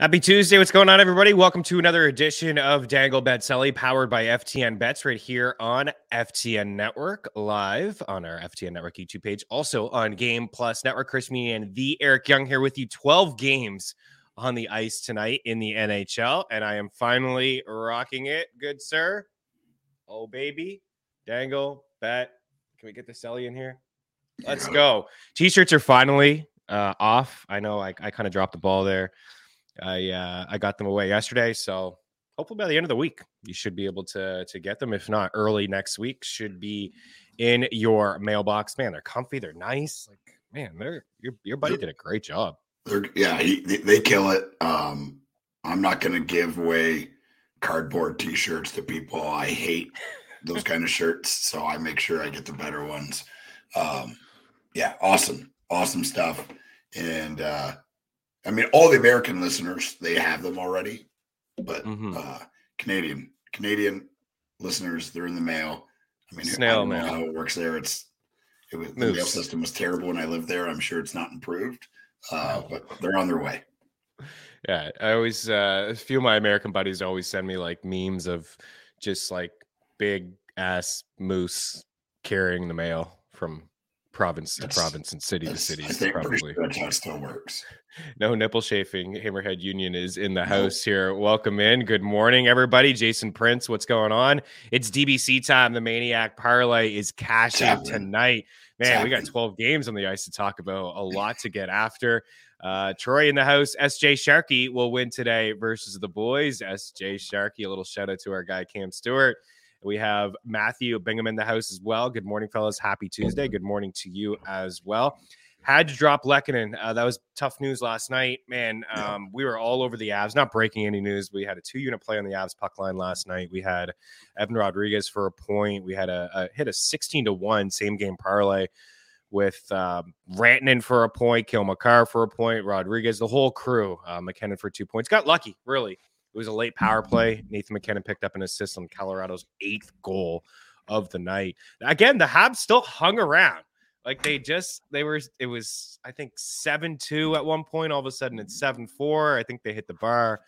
Happy Tuesday. What's going on, everybody? Welcome to another edition of Dangle Bet Betselli, powered by FTN Bets, right here on FTN Network, live on our FTN Network YouTube page, also on Game Plus Network. Chris Me and the Eric Young here with you. 12 games on the ice tonight in the NHL, and I am finally rocking it. Good, sir. Oh, baby. Dangle, bet. Can we get the Selly in here? Let's go. T shirts are finally uh, off. I know I, I kind of dropped the ball there. I uh, I got them away yesterday, so hopefully by the end of the week you should be able to to get them. If not, early next week should be in your mailbox. Man, they're comfy, they're nice. Like man, they're your your buddy did a great job. They're yeah, he, they, they kill it. Um, I'm not going to give away cardboard T-shirts to people. I hate those kind of shirts, so I make sure I get the better ones. Um, yeah, awesome, awesome stuff, and uh, I mean, all the American listeners they have them already, but Mhm. uh, Canadian Canadian listeners they're in the mail. I mean, Snail I don't know mail. how it works there. It's it was the mail system was terrible when I lived there. I'm sure it's not improved, uh, but they're on their way. Yeah, I always uh, a few of my American buddies always send me like memes of just like big ass moose carrying the mail from province to province and city to city. I think pretty Probably sure still works. no nipple chafing. Hammerhead Union is in the house here. Welcome in. Good morning, everybody. Jason Prince, what's going on? It's DBC time. The Maniac Parlay is cashing tonight. Man, we got 12 games on the ice to talk about. A lot to get after. Uh, Troy in the house. SJ Sharkey will win today versus the boys. SJ Sharkey. A little shout out to our guy Cam Stewart. We have Matthew Bingham in the house as well. Good morning, fellas. Happy Tuesday. Good morning to you as well. Had to drop Lehkonen. Uh, that was tough news last night. Man, um, we were all over the Avs. Not breaking any news. We had a two unit play on the Avs puck line last night. We had Evan Rodrigues for a point. We had a, a hit a 16 to 1 same game parlay with um, Rantanen for a point, Cale Makar for a point, Rodriguez, the whole crew. Uh, MacKinnon for two points. Got lucky, really. It was a late power play. Nathan MacKinnon picked up an assist on Colorado's eighth goal of the night. Again, the Habs still hung around. Like they just they were it was I think 7-2 at one point all of a sudden it's 7-4 I think they hit the bar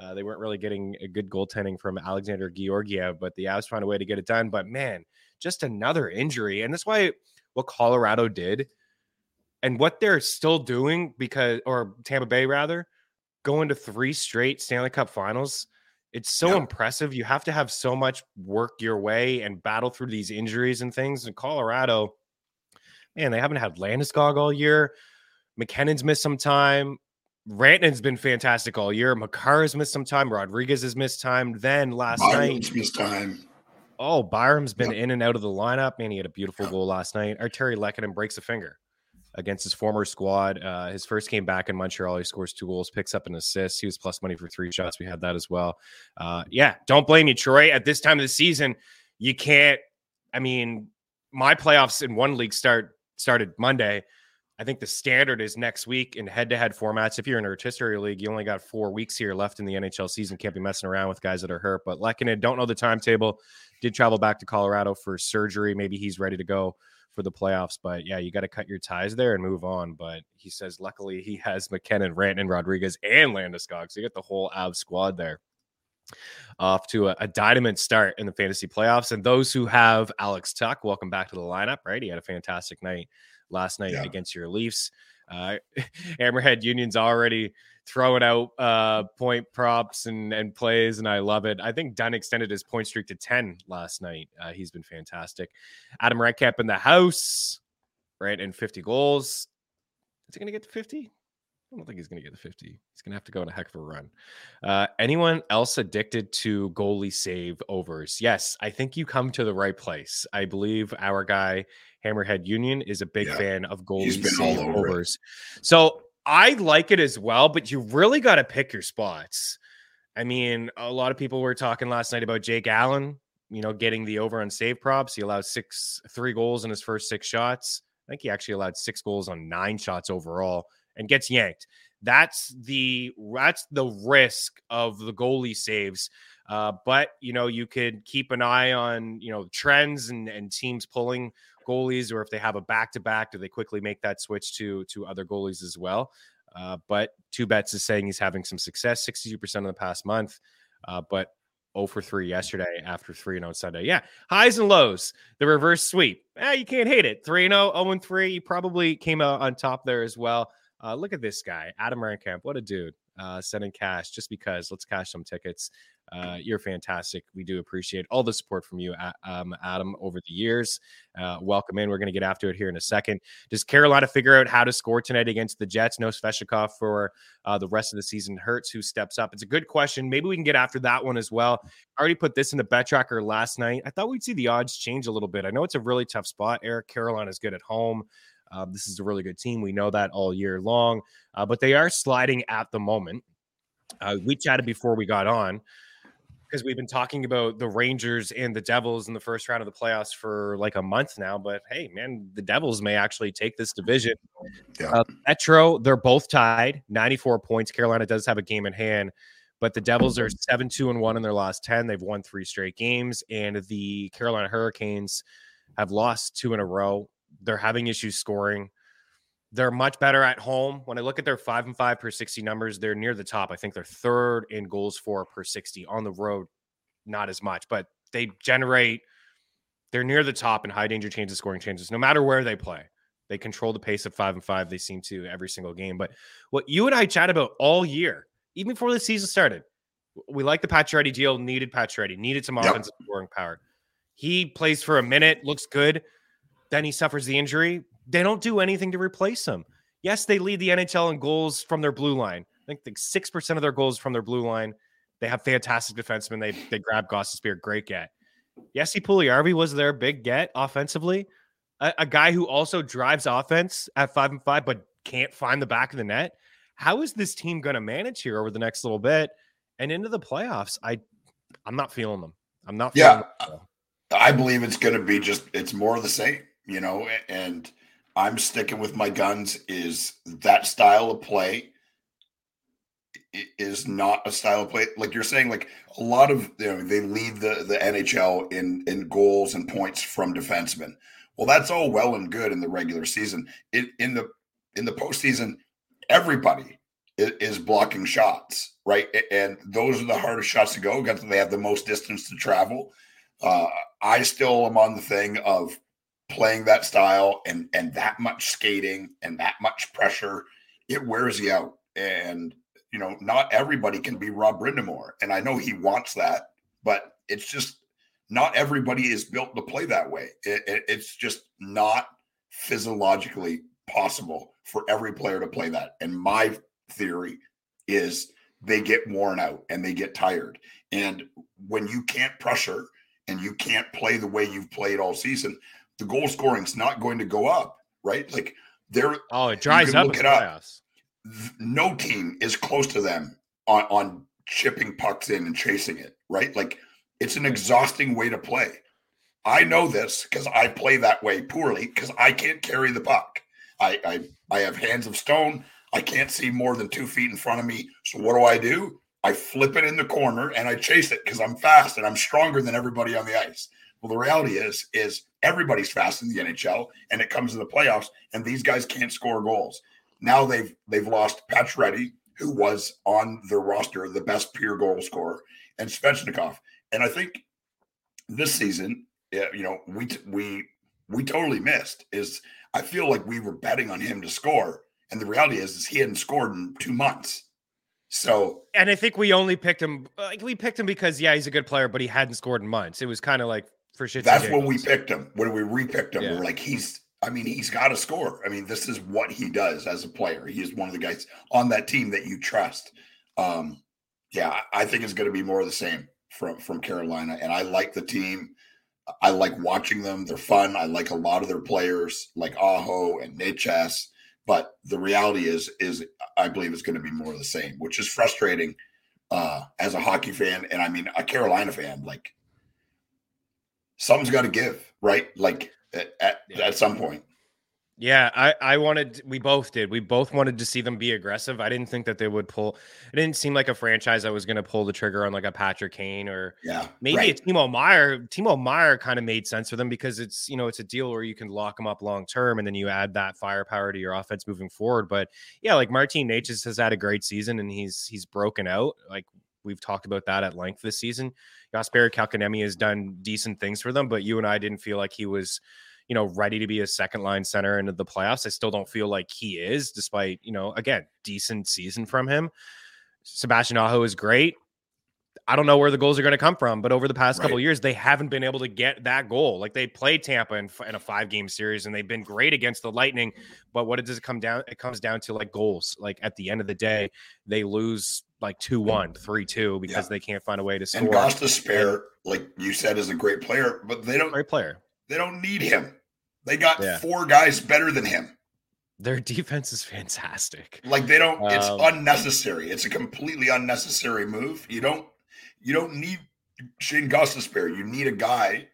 uh, they weren't really getting a good goaltending from Alexander Georgiev but the Avs found a way to get it done but man just another injury and that's why what Colorado did and what they're still doing because or Tampa Bay rather going to three straight Stanley Cup finals it's so impressive you have to have so much work your way and battle through these injuries and things in Colorado man, they haven't had Landeskog all year. MacKinnon's missed some time. Rantanen's been fantastic all year. Makar has missed some time. Rodrigues has missed time. Then last night, missed time. oh, Byram's been Yep. in and out of the lineup. Man, he had a beautiful Yep. goal last night. Artturi Lehkonen breaks a finger against his former squad. Uh, his first game back in Montreal, he scores two goals, picks up an assist. He was plus money for three shots. We had that as well. Uh, yeah, don't blame you, Troy. At this time of the season, you can't. I mean, my playoffs in one league start started Monday. I think the standard is next week in head to head formats. If you're in a rotisserie league, you only got four weeks here left in the NHL season. Can't be messing around with guys that are hurt. But Lehkonen, don't know the timetable. Did travel back to Colorado for surgery. Maybe he's ready to go for the playoffs. But yeah, you got to cut your ties there and move on. But he says, luckily, he has MacKinnon, Rantanen, Rodrigues, and Landeskog. So you get the whole Av squad there. Off to a, a dynamite start in the fantasy playoffs. And those who have Alex Tuch, welcome back to the lineup, right? He had a fantastic night last night yeah. against your Leafs. Uh, Hammerhead Union's already throwing out uh, point props and, and plays, and I love it. I think Dunn extended his point streak to 10 last night. Uh, he's been fantastic. Adam Redcap in the house, right? And 50 goals. Is he going to get to 50? I don't think he's going to get the 50. He's going to have to go on a heck of a run. Uh, anyone else addicted to goalie save overs? Yes, I think you come to the right place. I believe our guy, Hammerhead Union, is a big yeah. fan of goalie save over overs. It. So I like it as well, but you really got to pick your spots. I mean, a lot of people were talking last night about Jake Allen, you know, getting the over on save props. He allowed six, three goals in his first six shots. I think he actually allowed six goals on nine shots overall and gets yanked. That's the that's the risk of the goalie saves. Uh, but you know, you could keep an eye on you know trends and, and teams pulling goalies, or if they have a back to back, do they quickly make that switch to to other goalies as well? Uh, but two bets is saying he's having some success, 62% of the past month. Uh, but 0 for 3 yesterday after 3 0 Sunday. Yeah, highs and lows. The reverse sweep. Eh, you can't hate it. 3 0, 0 3. He probably came out on top there as well. Uh, look at this guy, Adam Rentcamp. What a dude. Uh, sending cash just because. Let's cash some tickets. Uh, you're fantastic. We do appreciate all the support from you, um, Adam, over the years. Uh, welcome in. We're going to get after it here in a second. Does Carolina figure out how to score tonight against the Jets? No Svechnikov for uh, the rest of the season. Hurts who steps up. It's a good question. Maybe we can get after that one as well. I already put this in the bet tracker last night. I thought we'd see the odds change a little bit. I know it's a really tough spot. Eric Carolina is good at home. Uh, this is a really good team. We know that all year long, uh, but they are sliding at the moment. Uh, we chatted before we got on because we've been talking about the Rangers and the Devils in the first round of the playoffs for like a month now. But hey, man, the Devils may actually take this division. Yeah. Uh, Metro, they're both tied, 94 points. Carolina does have a game in hand, but the Devils are 7 2 and 1 in their last 10. They've won three straight games, and the Carolina Hurricanes have lost two in a row. They're having issues scoring. They're much better at home. When I look at their five and five per 60 numbers, they're near the top. I think they're third in goals for per 60 on the road, not as much, but they generate, they're near the top in high danger chances, scoring chances, no matter where they play. They control the pace of five and five. They seem to every single game. But what you and I chat about all year, even before the season started, we like the Pacioretty deal, needed Pacioretty, needed some yep. offensive scoring power. He plays for a minute, looks good. Then he suffers the injury. They don't do anything to replace him. Yes, they lead the NHL in goals from their blue line. I think six percent of their goals from their blue line. They have fantastic defensemen. They they grab Gostisbehere, great get. Jesse Puljujarvi was their big get offensively. A, a, guy who also drives offense at five and five, but can't find the back of the net. How is this team going to manage here over the next little bit and into the playoffs? I I'm not feeling them. I'm not. yeah, I believe it's going to be just it's more of the same you know, and I'm sticking with my guns is that style of play is not a style of play like you're saying like a lot of you know they lead the the NHL in in goals and points from defensemen. Well, that's all well and good in the regular season. In in the in the postseason, everybody is blocking shots, right? And those are the hardest shots to go because they have the most distance to travel. Uh, I still am on the thing of playing that style and and that much skating and that much pressure, it wears you out. And you know, not everybody can be Rod Brind'Amour, and I know he wants that, but it's just not everybody is built to play that way. It, it, it's just not physiologically possible for every player to play that. And my theory is they get worn out and they get tired. And when you can't pressure and you can't play the way you've played all season, the goal scoring is not going to go up, right? Like they're oh, it dries up. Look it up. No team is close to them on on chipping pucks in and chasing it, right? Like it's an exhausting way to play. I know this because I play that way poorly because I can't carry the puck. I, I I have hands of stone. I can't see more than two feet in front of me. So what do I do? I flip it in the corner and I chase it because I'm fast and I'm stronger than everybody on the ice. Well, the reality is, is everybody's fast in the NHL, and it comes to the playoffs, and these guys can't score goals. Now they've they've lost Pacioretty, who was on their roster, the best pure goal scorer, and Svechnikov. And I think this season, you know, we we we totally missed. Is I feel like we were betting on him to score, and the reality is, is he hadn't scored in two months. So, and I think we only picked him like we picked him because yeah, he's a good player, but he hadn't scored in months. It was kind of like for shit. That's when we picked him. When we repicked him, yeah. we're like, he's. I mean, he's got to score. I mean, this is what he does as a player. He is one of the guys on that team that you trust. Um, yeah, I think it's going to be more of the same from from Carolina, and I like the team. I like watching them. They're fun. I like a lot of their players, like Aho and Necas. But the reality is, is I believe it's going to be more of the same, which is frustrating uh, as a hockey fan, and I mean a Carolina fan. Like something's got to give, right? Like at, at, at some point. Yeah, I, I wanted, we both did. We both wanted to see them be aggressive. I didn't think that they would pull, it didn't seem like a franchise that was going to pull the trigger on like a Patrick Kane or yeah, maybe right. a Timo Meier. Timo Meier kind of made sense for them because it's, you know, it's a deal where you can lock them up long term and then you add that firepower to your offense moving forward. But yeah, like Martin Necas has had a great season and he's, he's broken out. Like we've talked about that at length this season. Jesperi Kotkaniemi has done decent things for them, but you and I didn't feel like he was, you know, ready to be a second line center into the playoffs. I still don't feel like he is, despite, you know, again, decent season from him. Sebastian Aho is great. I don't know where the goals are going to come from, but over the past right. couple years, they haven't been able to get that goal. Like they played Tampa in, in, a five game series and they've been great against the Lightning. But what does it come down? It comes down to like goals. Like at the end of the day, they lose like 2 1, 3 2 because yeah. they can't find a way to score. And Gostisbehere, like you said, is a great player, but they don't great player. They don't need him. They got yeah. four guys better than him. Their defense is fantastic. Like they don't. It's um, unnecessary. It's a completely unnecessary move. You don't. You don't need Shane Gostisbehere. You need a guy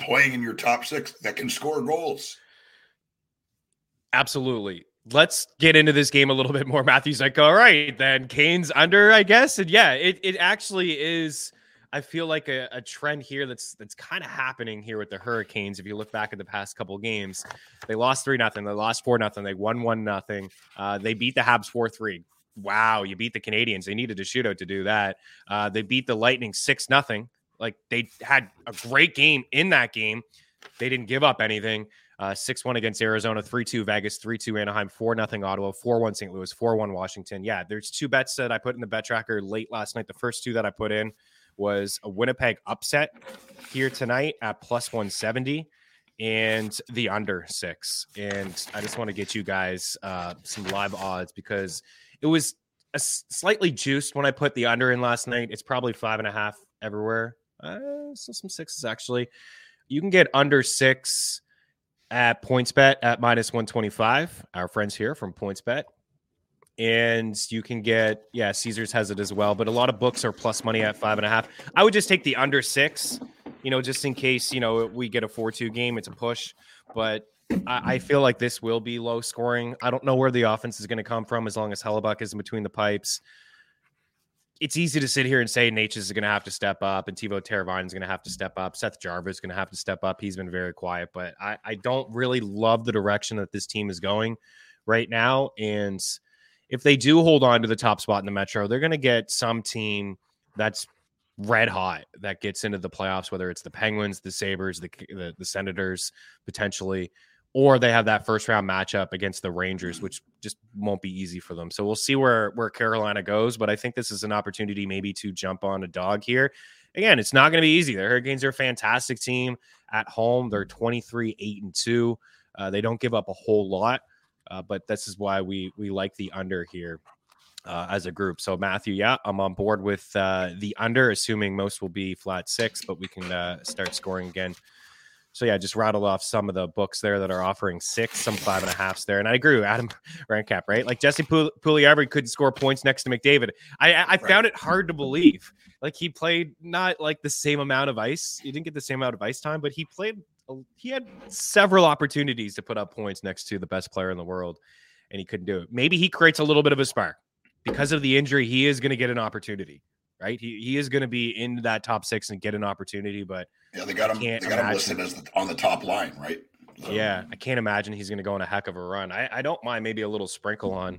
playing in your top six that can score goals. Absolutely. Let's get into this game a little bit more. Matthew's like, all right, then Kane's under, I guess. And yeah, it, it actually is I feel like a, a trend here that's that's kind of happening here with the Hurricanes. If you look back at the past couple games, they lost three nothing, they lost four nothing, they won one nothing. Uh, they beat the Habs four three. Wow, you beat the Canadians. They needed a shootout to do that. Uh, they beat the Lightning six nothing. Like they had a great game in that game. They didn't give up anything. Uh, 6 1 against Arizona, 3 2 Vegas, 3 2 Anaheim, 4 0 Ottawa, 4 1 St. Louis, 4 1 Washington. Yeah, there's two bets that I put in the bet tracker late last night. The first two that I put in was a Winnipeg upset here tonight at plus 170 and the under six. And I just want to get you guys uh, some live odds because it was slightly juiced when I put the under in last night. It's probably five and a half everywhere. Uh, so some sixes actually. You can get under six at PointsBet at minus 125. Our friends here from PointsBet. And you can get yeah caesars has it as well but a lot of books are plus money at five and a half. I would just take the under six you know just in case you know we get a 4-2 game it's a push. But I, I feel like this will be low scoring. I don't know where the offense is going to come from as long as Hellebuyck is in between the pipes it's easy to sit here and say Necas is going to have to step up and Teuvo Teravainen is going to have to step up. Seth Jarvis is going to have to step up. He's been very quiet, but I, I don't really love the direction that this team is going right now. And if they do hold on to the top spot in the Metro, they're going to get some team that's red hot that gets into the playoffs, whether it's the Penguins, the Sabres, the, the, the Senators potentially, or they have that first round matchup against the Rangers, which just won't be easy for them. So we'll see where where Carolina goes, but I think this is an opportunity maybe to jump on a dog here. Again, it's not going to be easy. The Hurricanes are a fantastic team at home. They're 23 8 and 2. Uh, they don't give up a whole lot. Uh, but this is why we we like the under here uh, as a group. So Matthew, yeah, I'm on board with uh, the under, assuming most will be flat six, but we can uh, start scoring again. So yeah, just rattle off some of the books there that are offering six, some five and a halfs there, and I agree with Adam Rancap, right? Like Jesse Puljujarvi could score points next to McDavid. I I, I found it hard to believe. Like he played not like the same amount of ice. He didn't get the same amount of ice time, but he played he had several opportunities to put up points next to the best player in the world, and he couldn't do it. Maybe he creates a little bit of a spark because of the injury. He is going to get an opportunity, right? He he is going to be in that top six and get an opportunity, but yeah, they got him. They got him listed as the, on the top line, right? So. Yeah, I can't imagine he's going to go on a heck of a run. I, I don't mind maybe a little sprinkle on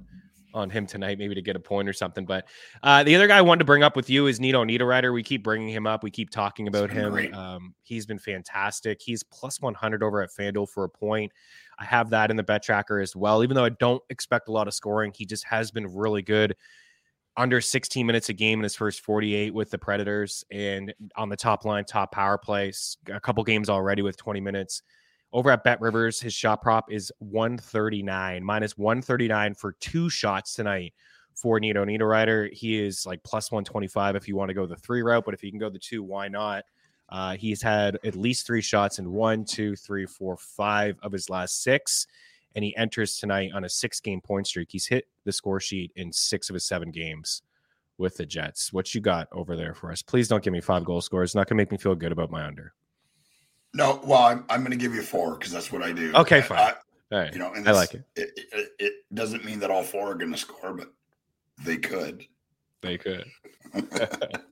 on him tonight, maybe to get a point or something. But uh, the other guy I wanted to bring up with you is Nino Niederreiter. We keep bringing him up. We keep talking about him. Um, he's been fantastic. He's plus 100 over at FanDuel for a point. I have that in the bet tracker as well. Even though I don't expect a lot of scoring, he just has been really good. Under 16 minutes a game in his first 48 with the Predators and on the top line, top power plays, a couple games already with 20 minutes. Over at Bet Rivers, his shot prop is 139, minus 139 for two shots tonight for Nino Nino Niederreiter. He is like plus 125 if you want to go the three route, but if you can go the two, why not? Uh, he's had at least three shots in one, two, three, four, five of his last six. And he enters tonight on a six game point streak. He's hit the score sheet in six of his seven games with the Jets. What you got over there for us? Please don't give me five goal scores. It's not going to make me feel good about my under. No, well, I'm, I'm going to give you four because that's what I do. Okay, fine. I, all right. You know, and I like it. It, it. it doesn't mean that all four are going to score, but they could. They could.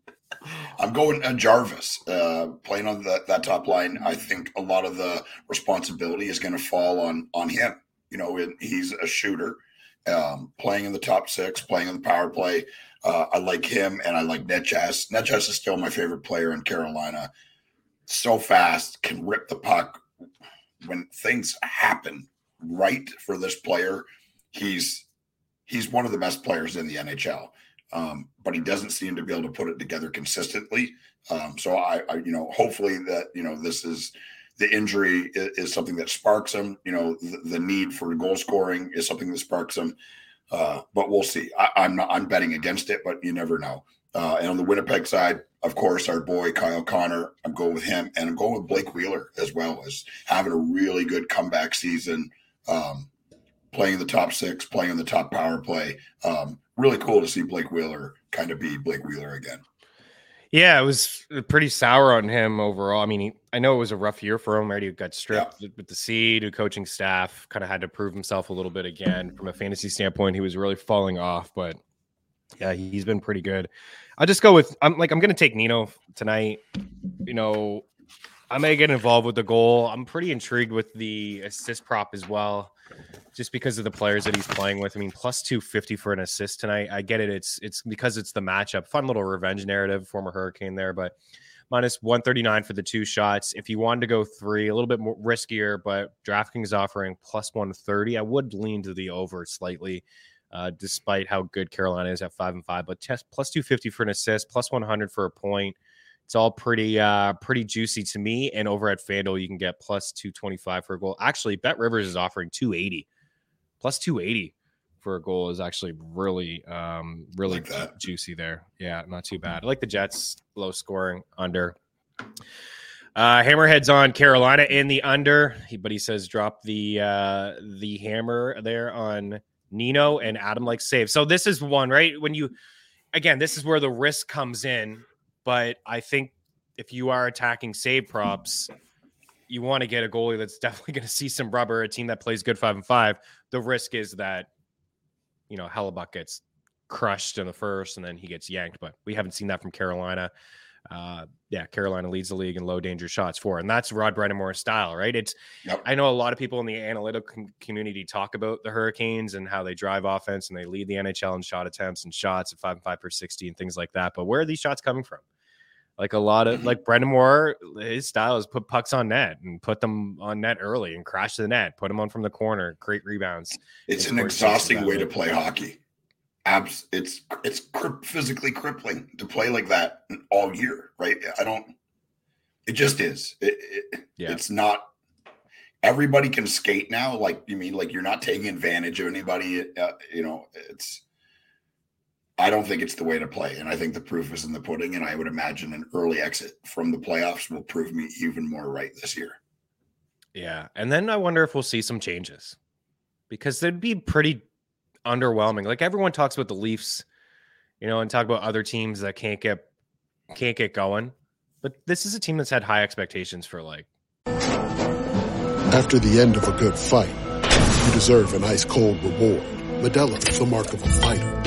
I'm going uh, Jarvis uh, playing on the, that top line. I think a lot of the responsibility is going to fall on on him. You know, he's a shooter, um, playing in the top six, playing in the power play. Uh, I like him, and I like Necas. Necas is still my favorite player in Carolina so fast, can rip the puck. When things happen right for this player, he's he's one of the best players in the NHL. Um, but he doesn't seem to be able to put it together consistently. Um, so I, I, you know, hopefully that you know this is the injury is, is something that sparks him. You know, the, the, need for goal scoring is something that sparks him. Uh, but we'll see. I, am not. I'm betting against it, but you never know. Uh, and on the Winnipeg side, of course, our boy Kyle Connor. I'm going with him, and I'm going with Blake Wheeler as well as having a really good comeback season, um, playing the top six, playing in the top power play. Um, really cool to see Blake Wheeler kind of be Blake Wheeler again. Yeah, it was pretty sour on him overall. I mean, he, I know it was a rough year for him. He got stripped yeah. with the seed. The coaching staff kind of had to prove himself a little bit again from a fantasy standpoint. He was really falling off, but yeah, he's been pretty good. I'll just go with I'm like I'm gonna take Nino tonight. You know, I may get involved with the goal. I'm pretty intrigued with the assist prop as well, just because of the players that he's playing with. I mean, plus two fifty for an assist tonight. I get it. It's it's because it's the matchup. Fun little revenge narrative. Former Hurricane there, but minus 139 for the two shots. If you wanted to go three, a little bit more riskier, but DraftKings offering plus 130. I would lean to the over slightly uh, despite how good Carolina is at five and five. But plus two fifty for an assist, plus one hundred for a point. It's all pretty uh, pretty juicy to me. And over at FanDuel, you can get plus two twenty five for a goal. Actually, Bet Rivers is offering two eighty, plus two eighty for a goal is actually really really like juicy there. Yeah, not too bad. I like the Jets low scoring under. Uh, Hammerheads on Carolina in the under, but he says drop the uh, the hammer there on Nino and Adam like save. So this is one, right? When you again, this is where the risk comes in. But I think if you are attacking save props, you want to get a goalie that's definitely going to see some rubber, a team that plays good five and five. The risk is that, you know, Hellebuyck gets crushed in the first and then he gets yanked. But we haven't seen that from Carolina uh, yeah, Carolina leads the league in low danger shots for, and that's Rod Brind'Amour's style, right? It's yep. I know a lot of people in the analytical community talk about the Hurricanes and how they drive offense and they lead the NHL in shot attempts and shots at five and five per sixty and things like that. But where are these shots coming from? Like a lot of like Brind'Amour, his style is put pucks on net and put them on net early and crash the net, put them on from the corner, create rebounds. It's an exhausting way to play hockey abs it's it's physically crippling to play like that all year right i don't it just is it, it, yeah. it's not everybody can skate now like you mean like you're not taking advantage of anybody uh, you know it's i don't think it's the way to play and i think the proof is in the pudding and i would imagine an early exit from the playoffs will prove me even more right this year yeah and then i wonder if we'll see some changes because they'd be pretty underwhelming. Like everyone talks about the Leafs, you know, and talk about other teams that can't get can't get going. But this is a team that's had high expectations for like After the end of a good fight, you deserve an ice cold reward. Modelo is the mark of a fighter.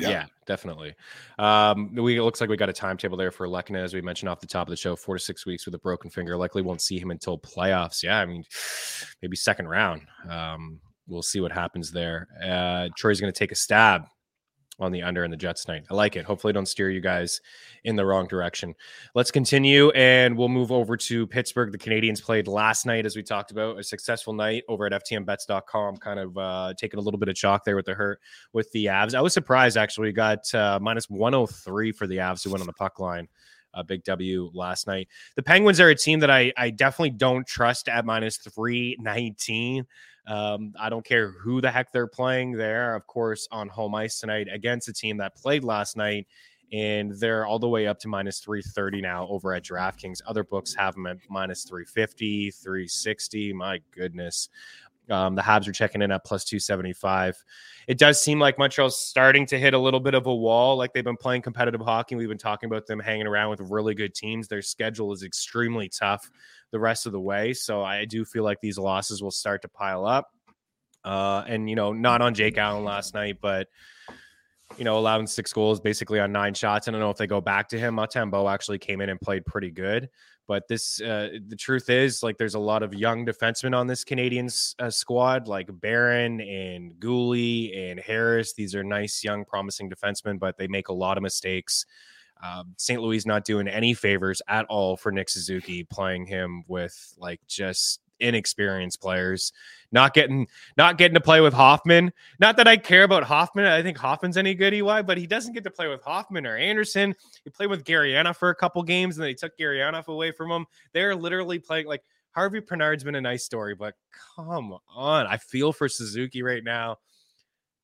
Yeah, yeah definitely. Um, we it looks like we got a timetable there for Lehkonen, as we mentioned off the top of the show, four to six weeks with a broken finger. Likely won't see him until playoffs. Yeah, I mean, maybe second round. Um, we'll see what happens there. Uh, Troy's going to take a stab on the under and the Jets tonight. I like it. Hopefully, don't steer you guys in the wrong direction. Let's continue and we'll move over to Pittsburgh. The Canadians played last night, as we talked about, a successful night over at FTNBets.com. Kind of uh, taking a little bit of chalk there with the hurt with the Avs. I was surprised actually. We got uh, minus 103 for the Avs who went on the puck line. A big W last night. The Penguins are a team that I, I definitely don't trust at minus 319. Um, I don't care who the heck they're playing there, of course, on home ice tonight against a team that played last night. And they're all the way up to minus 330 now over at DraftKings. Other books have them at minus 350, 360. My goodness. Um, the Habs are checking in at plus 275. It does seem like Montreal's starting to hit a little bit of a wall. Like they've been playing competitive hockey. We've been talking about them hanging around with really good teams. Their schedule is extremely tough the rest of the way. So I do feel like these losses will start to pile up. Uh, and, you know, not on Jake Allen last night, but you know, allowing six goals basically on nine shots. I don't know if they go back to him. Montembeault actually came in and played pretty good. But this, uh, the truth is, like, there's a lot of young defensemen on this Canadiens uh, squad, like Barron and Guhle and Harris. These are nice, young, promising defensemen, but they make a lot of mistakes. Um, St. Louis not doing any favors at all for Nick Suzuki, playing him with like just inexperienced players, not getting not getting to play with Hoffman. Not that I care about Hoffman. I think Hoffman's any good EY, but he doesn't get to play with Hoffman or Anderson. He played with Gurianov for a couple games, and they took Gurianov away from him. They're literally playing like Harvey Pinard's been a nice story, but come on. I feel for Suzuki right now.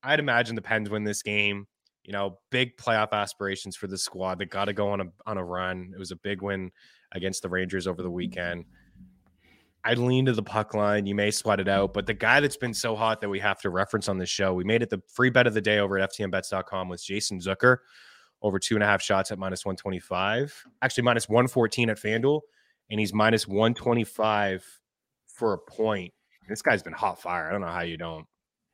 I'd imagine the Pens win this game. You know, big playoff aspirations for the squad. They got to go on a on a run. It was a big win against the Rangers over the mm-hmm. weekend. I'd lean to the puck line. You may sweat it out, but the guy that's been so hot that we have to reference on the show, we made it the free bet of the day over at FTNBets.com was Jason Zucker over two and a half shots at minus 125. Actually, minus 114 at FanDuel, and he's minus 125 for a point. This guy's been hot fire. I don't know how you don't.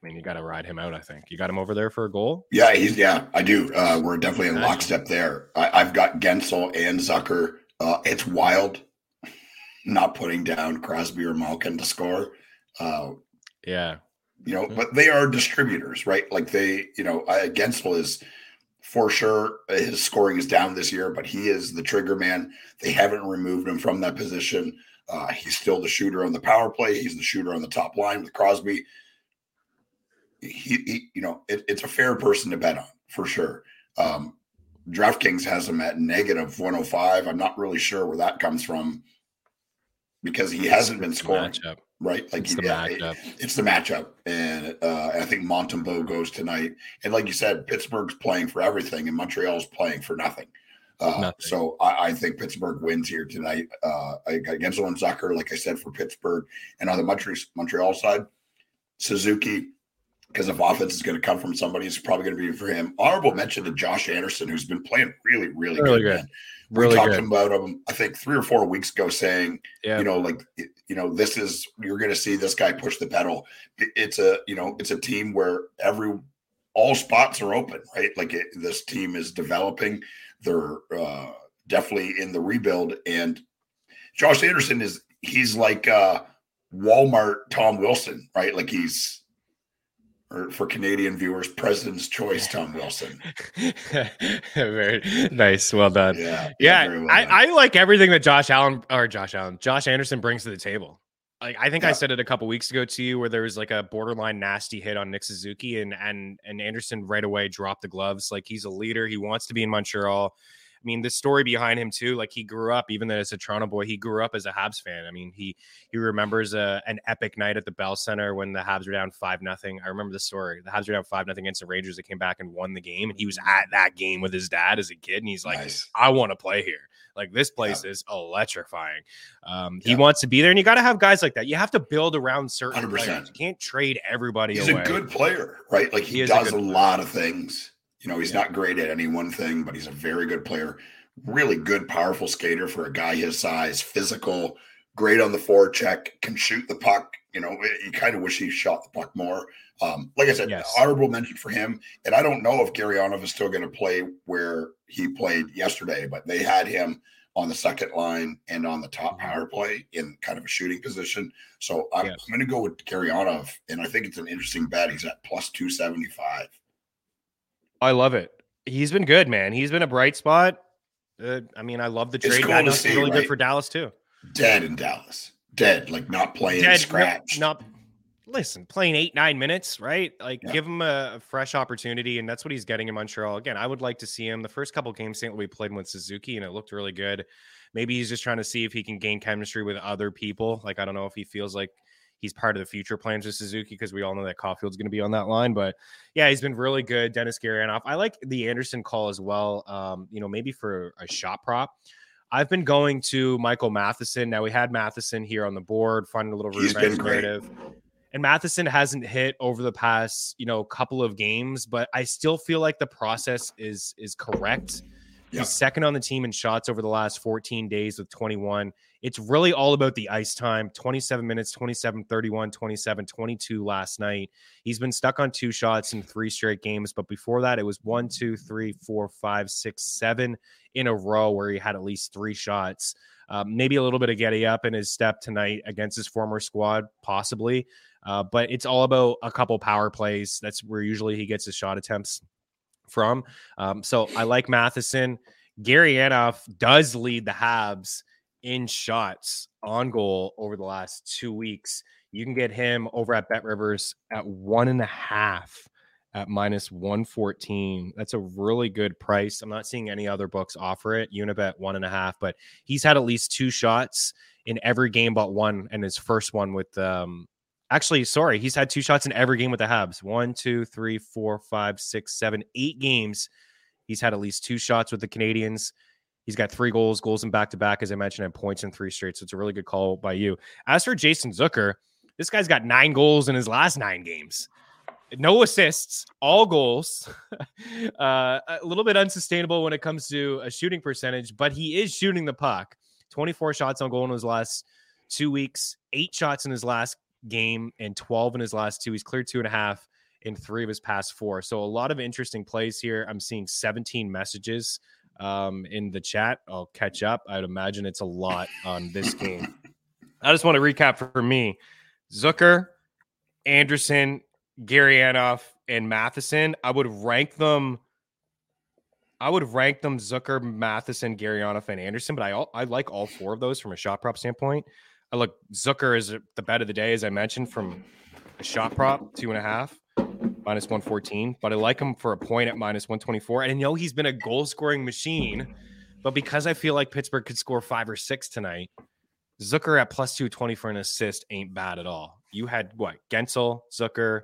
I mean, you got to ride him out. I think you got him over there for a goal. Yeah, he's yeah, I do. Uh, we're definitely in lockstep there. I, have got Guentzel and Zucker. Uh, it's wild not putting down Crosby or Malkin to score. Uh, yeah. You know, but they are distributors, right? Like they, you know, uh, Guentzel is for sure uh, his scoring is down this year, but he is the trigger man. They haven't removed him from that position. Uh, he's still the shooter on the power play. He's the shooter on the top line with Crosby. He, he you know, it, it's a fair person to bet on for sure. Um, DraftKings has him at negative 105. I'm not really sure where that comes from because he hasn't been scoring. Matchup. Right, like it's the yeah, matchup. It, it's the matchup, and uh, I think Montembeault goes tonight. And like you said, Pittsburgh's playing for everything, and Montreal's playing for nothing. Uh. So I, I, think Pittsburgh wins here tonight uh, against Owen Zucker, like I said, for Pittsburgh. And on the Montreal, Montreal side, Suzuki, because if offense is going to come from somebody, it's probably going to be for him. Honorable mention to Josh Anderson, who's been playing really, really, really good. good really we talked good. about him i think three or four weeks ago saying yeah. you know like you know this is you're going to see this guy push the pedal it's a you know it's a team where every all spots are open right like it, this team is developing they're uh definitely in the rebuild and josh anderson is he's like uh walmart tom wilson right like he's or for Canadian viewers, President's Choice, Tom Wilson. very nice. Well done. Yeah. Yeah. Well I, done. I like everything that Josh Allen or Josh Allen, Josh Anderson brings to the table. Like I think yeah. I said it a couple weeks ago to you where there was like a borderline nasty hit on Nick Suzuki and and and Anderson right away dropped the gloves. Like he's a leader. He wants to be in Montreal. Mean, the story behind him too, like he grew up, even though as a Toronto boy, he grew up as a Habs fan. I mean, he he remembers a, uh, an epic night at the Bell Center when the Habs were down five nothing. I remember the story. The Habs were down five nothing against the Rangers. They came back and won the game, and he was at that game with his dad as a kid, and he's like, nice. "I want to play here." Like this place yeah. is electrifying. Um, he wants to be there, and you got to have guys like that. You have to build around certain 100%. players. You can't trade everybody. He's away. a good player, right? Like he, he does a, a lot of things. You know, he's yeah. not great at any one thing, but he's a very good player. Really good, powerful skater for a guy his size, physical, great on the forecheck, can shoot the puck. You know, you kind of wish he shot the puck more. Um, like I said, yes. honorable mention for him. And I don't know if Gurianov is still going to play where he played yesterday, but they had him on the second line and on the top mm-hmm. power play in kind of a shooting position. So I'm, yes. I'm going to go with Gurianov, and I think it's an interesting bet. He's at plus 275. I love it. He's been good, man. He's been a bright spot. Uh, I mean, I love the trade. Cool see, really right? good for Dallas too. Dead in Dallas. Dead, like not playing Dead, scratch. No, not listen, playing eight, nine minutes, right? Like yeah. give him a, a, fresh opportunity, and that's what he's getting in Montreal. Again, I would like to see him. The first couple games St. Louis played with Suzuki, and it looked really good. Maybe he's just trying to see if he can gain chemistry with other people. Like I don't know if he feels like he's part of the future plans with Suzuki because we all know that Caulfield's going to be on that line. But yeah, he's been really good. Denis Gurianov. I like the Anderson call as well. Um, you know, maybe for a shot prop. I've been going to Michael Matheson. Now we had Matheson here on the board, finding a little revenge narrative. And Matheson hasn't hit over the past, you know, couple of games, but I still feel like the process is is correct. He's second on the team in shots over the last 14 days with 21. It's really all about the ice time 27 minutes, 27, 31, 27, 22 last night. He's been stuck on two shots in three straight games, but before that, it was one, two, three, four, five, six, seven in a row where he had at least three shots. Um, maybe a little bit of getty up in his step tonight against his former squad, possibly. Uh, but it's all about a couple power plays. That's where usually he gets his shot attempts from. Um, so I like Matheson. Gurianov does lead the Habs in shots on goal over the last two weeks. You can get him over at Bet Rivers at one and a half at minus 114. That's a really good price. I'm not seeing any other books offer it. Unibet one and a half, but he's had at least two shots in every game but one, and his first one with um Actually, sorry, he's had two shots in every game with the Habs. One, two, three, four, five, six, seven, eight games. He's had at least two shots with the Canadiens. He's got three goals, goals in back to back, as I mentioned, and points in three straight. So it's a really good call by you. As for Jason Zucker, this guy's got nine goals in his last nine games. No assists, all goals. uh, a little bit unsustainable when it comes to a shooting percentage, but he is shooting the puck. 24 shots on goal in his last two weeks, eight shots in his last game and 12 in his last two. He's cleared two and a half in three of his past four. So a lot of interesting plays here. I'm seeing 17 messages um, in the chat. I'll catch up. I'd imagine it's a lot on this game. I just want to recap for me Zucker, Anderson, Gurianov, and Matheson. I would rank them. I would rank them Zucker, Matheson, Gurianov, and Anderson, but I all, I like all four of those from a shot prop standpoint. I look Zucker is the bet of the day, as I mentioned, from a shot prop, two and a half, minus 114. But I like him for a point at minus 124. And I know he's been a goal scoring machine, but because I feel like Pittsburgh could score five or six tonight, Zucker at plus 220 for an assist ain't bad at all. You had what? Guentzel, Zucker,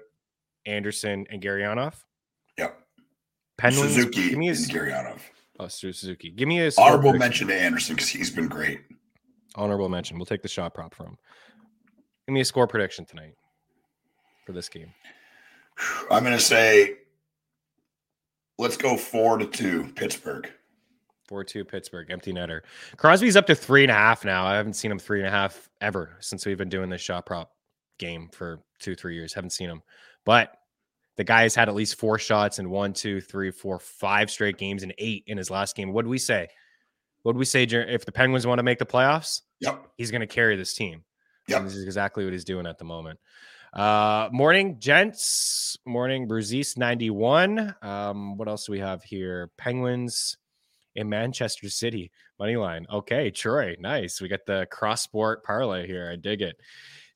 Anderson, and Gurianov? Yep. Penguins, Suzuki give me a, and Gurianov. Oh, Suzuki. Give me a honorable mention to Anderson because he's been great. Honorable mention. We'll take the shot prop from. Give me a score prediction tonight for this game. I'm going to say, let's go four to two, Pittsburgh. Four two Pittsburgh, empty netter. Crosby's up to three and a half now. I haven't seen him three and a half ever since we've been doing this shot prop game for two, three years. Haven't seen him, but the guy has had at least four shots in one, two, three, four, five straight games and eight in his last game. What do we say? What do we say if the Penguins want to make the playoffs? Yep. He's going to carry this team. Yep. this is exactly what he's doing at the moment. Uh, morning, gents. Morning, Bruzeese 91. Um, what else do we have here? Penguins in Manchester City. Money line. Okay, Troy. Nice. We got the cross sport parlay here. I dig it.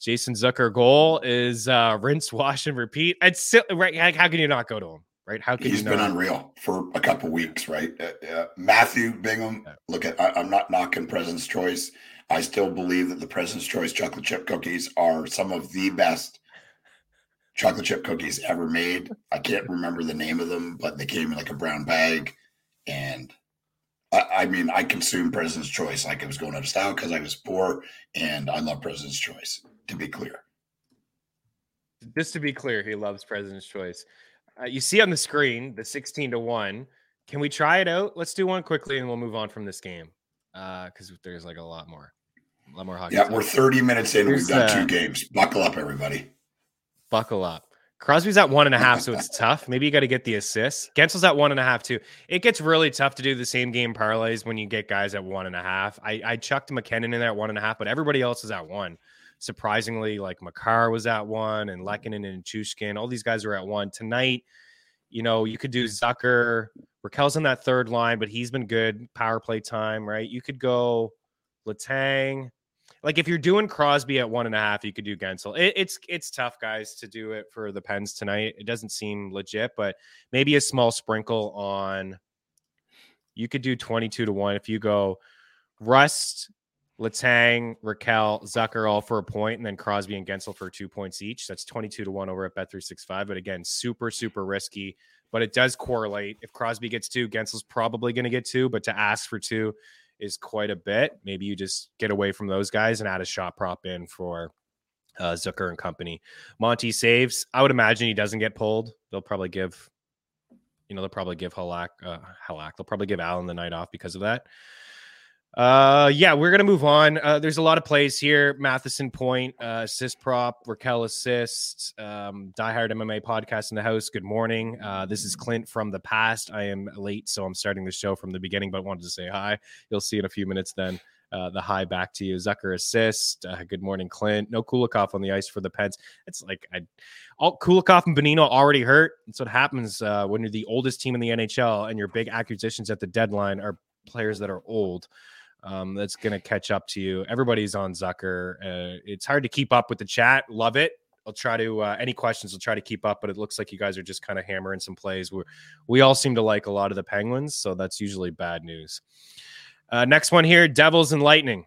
Jason Zucker goal is uh, rinse, wash, and repeat. It's still, right. How can you not go to him? right? How can he's been not? unreal for a couple weeks, right? Uh, uh, Matthew Bingham. Yeah. Look at I, am not knocking President's Choice. I still believe that the President's Choice chocolate chip cookies are some of the best chocolate chip cookies ever made. I can't remember the name of them, but they came in like a brown bag, and I, I mean, I consumed President's Choice like it was going out of style because I was poor, and I love President's Choice. To be clear, just to be clear, he loves President's Choice. Uh, you see on the screen the 16 to 1. Can we try it out? Let's do one quickly and we'll move on from this game because uh, there's like a lot more. A lot more hockey. Yeah, time. we're 30 minutes in. Here's, We've got uh, two games. Buckle up, everybody. Buckle up. Crosby's at one and a half, so it's tough. Maybe you got to get the assists. Guentzel's at one and a half too. It gets really tough to do the same game parlays when you get guys at one and a half. I, I chucked MacKinnon in there at one and a half, but everybody else is at one surprisingly, like Makar was at one and Lehkonen and Chushkin, all these guys are at one. Tonight, you know, you could do Zucker. Rakell's in that third line, but he's been good power play time, right? You could go Letang. Like if you're doing Crosby at one and a half, you could do Guentzel. It, it's it's tough, guys, to do it for the Pens tonight. It doesn't seem legit, but maybe a small sprinkle on. You could do 22 to 1 if you go Rust, Letang, Rakell, Zucker all for a point, and then Crosby and Guentzel for two points each. That's 22 to 1 over at Bet365. But again, super, super risky. But it does correlate. If Crosby gets two, Guentzel's probably going to get two. But to ask for two is quite a bit. Maybe you just get away from those guys and add a shot prop in for uh, Zucker and company. Monty saves. I would imagine he doesn't get pulled. They'll probably give, you know, they'll probably give Halak, uh, Halak. They'll probably give Allen the night off because of that. Uh, yeah, we're gonna move on. Uh, there's a lot of plays here. Matheson point, uh, assist prop, Rakell assist, um, diehard MMA podcast in the house. Good morning. Uh, this is Clint from the past. I am late, so I'm starting the show from the beginning, but wanted to say hi. You'll see in a few minutes then. Uh, the high back to you. Zucker assist. Uh, good morning, Clint. No Kulikov on the ice for the Pens. It's like I, all Kulikov and Bonino already hurt. That's what happens uh, when you're the oldest team in the NHL and your big acquisitions at the deadline are players that are old um, that's going to catch up to you. Everybody's on Zucker. Uh, it's hard to keep up with the chat. Love it. I'll try to uh, any questions. I'll try to keep up, but it looks like you guys are just kind of hammering some plays. We we all seem to like a lot of the Penguins, so that's usually bad news. Uh, next one here: Devils and Lightning.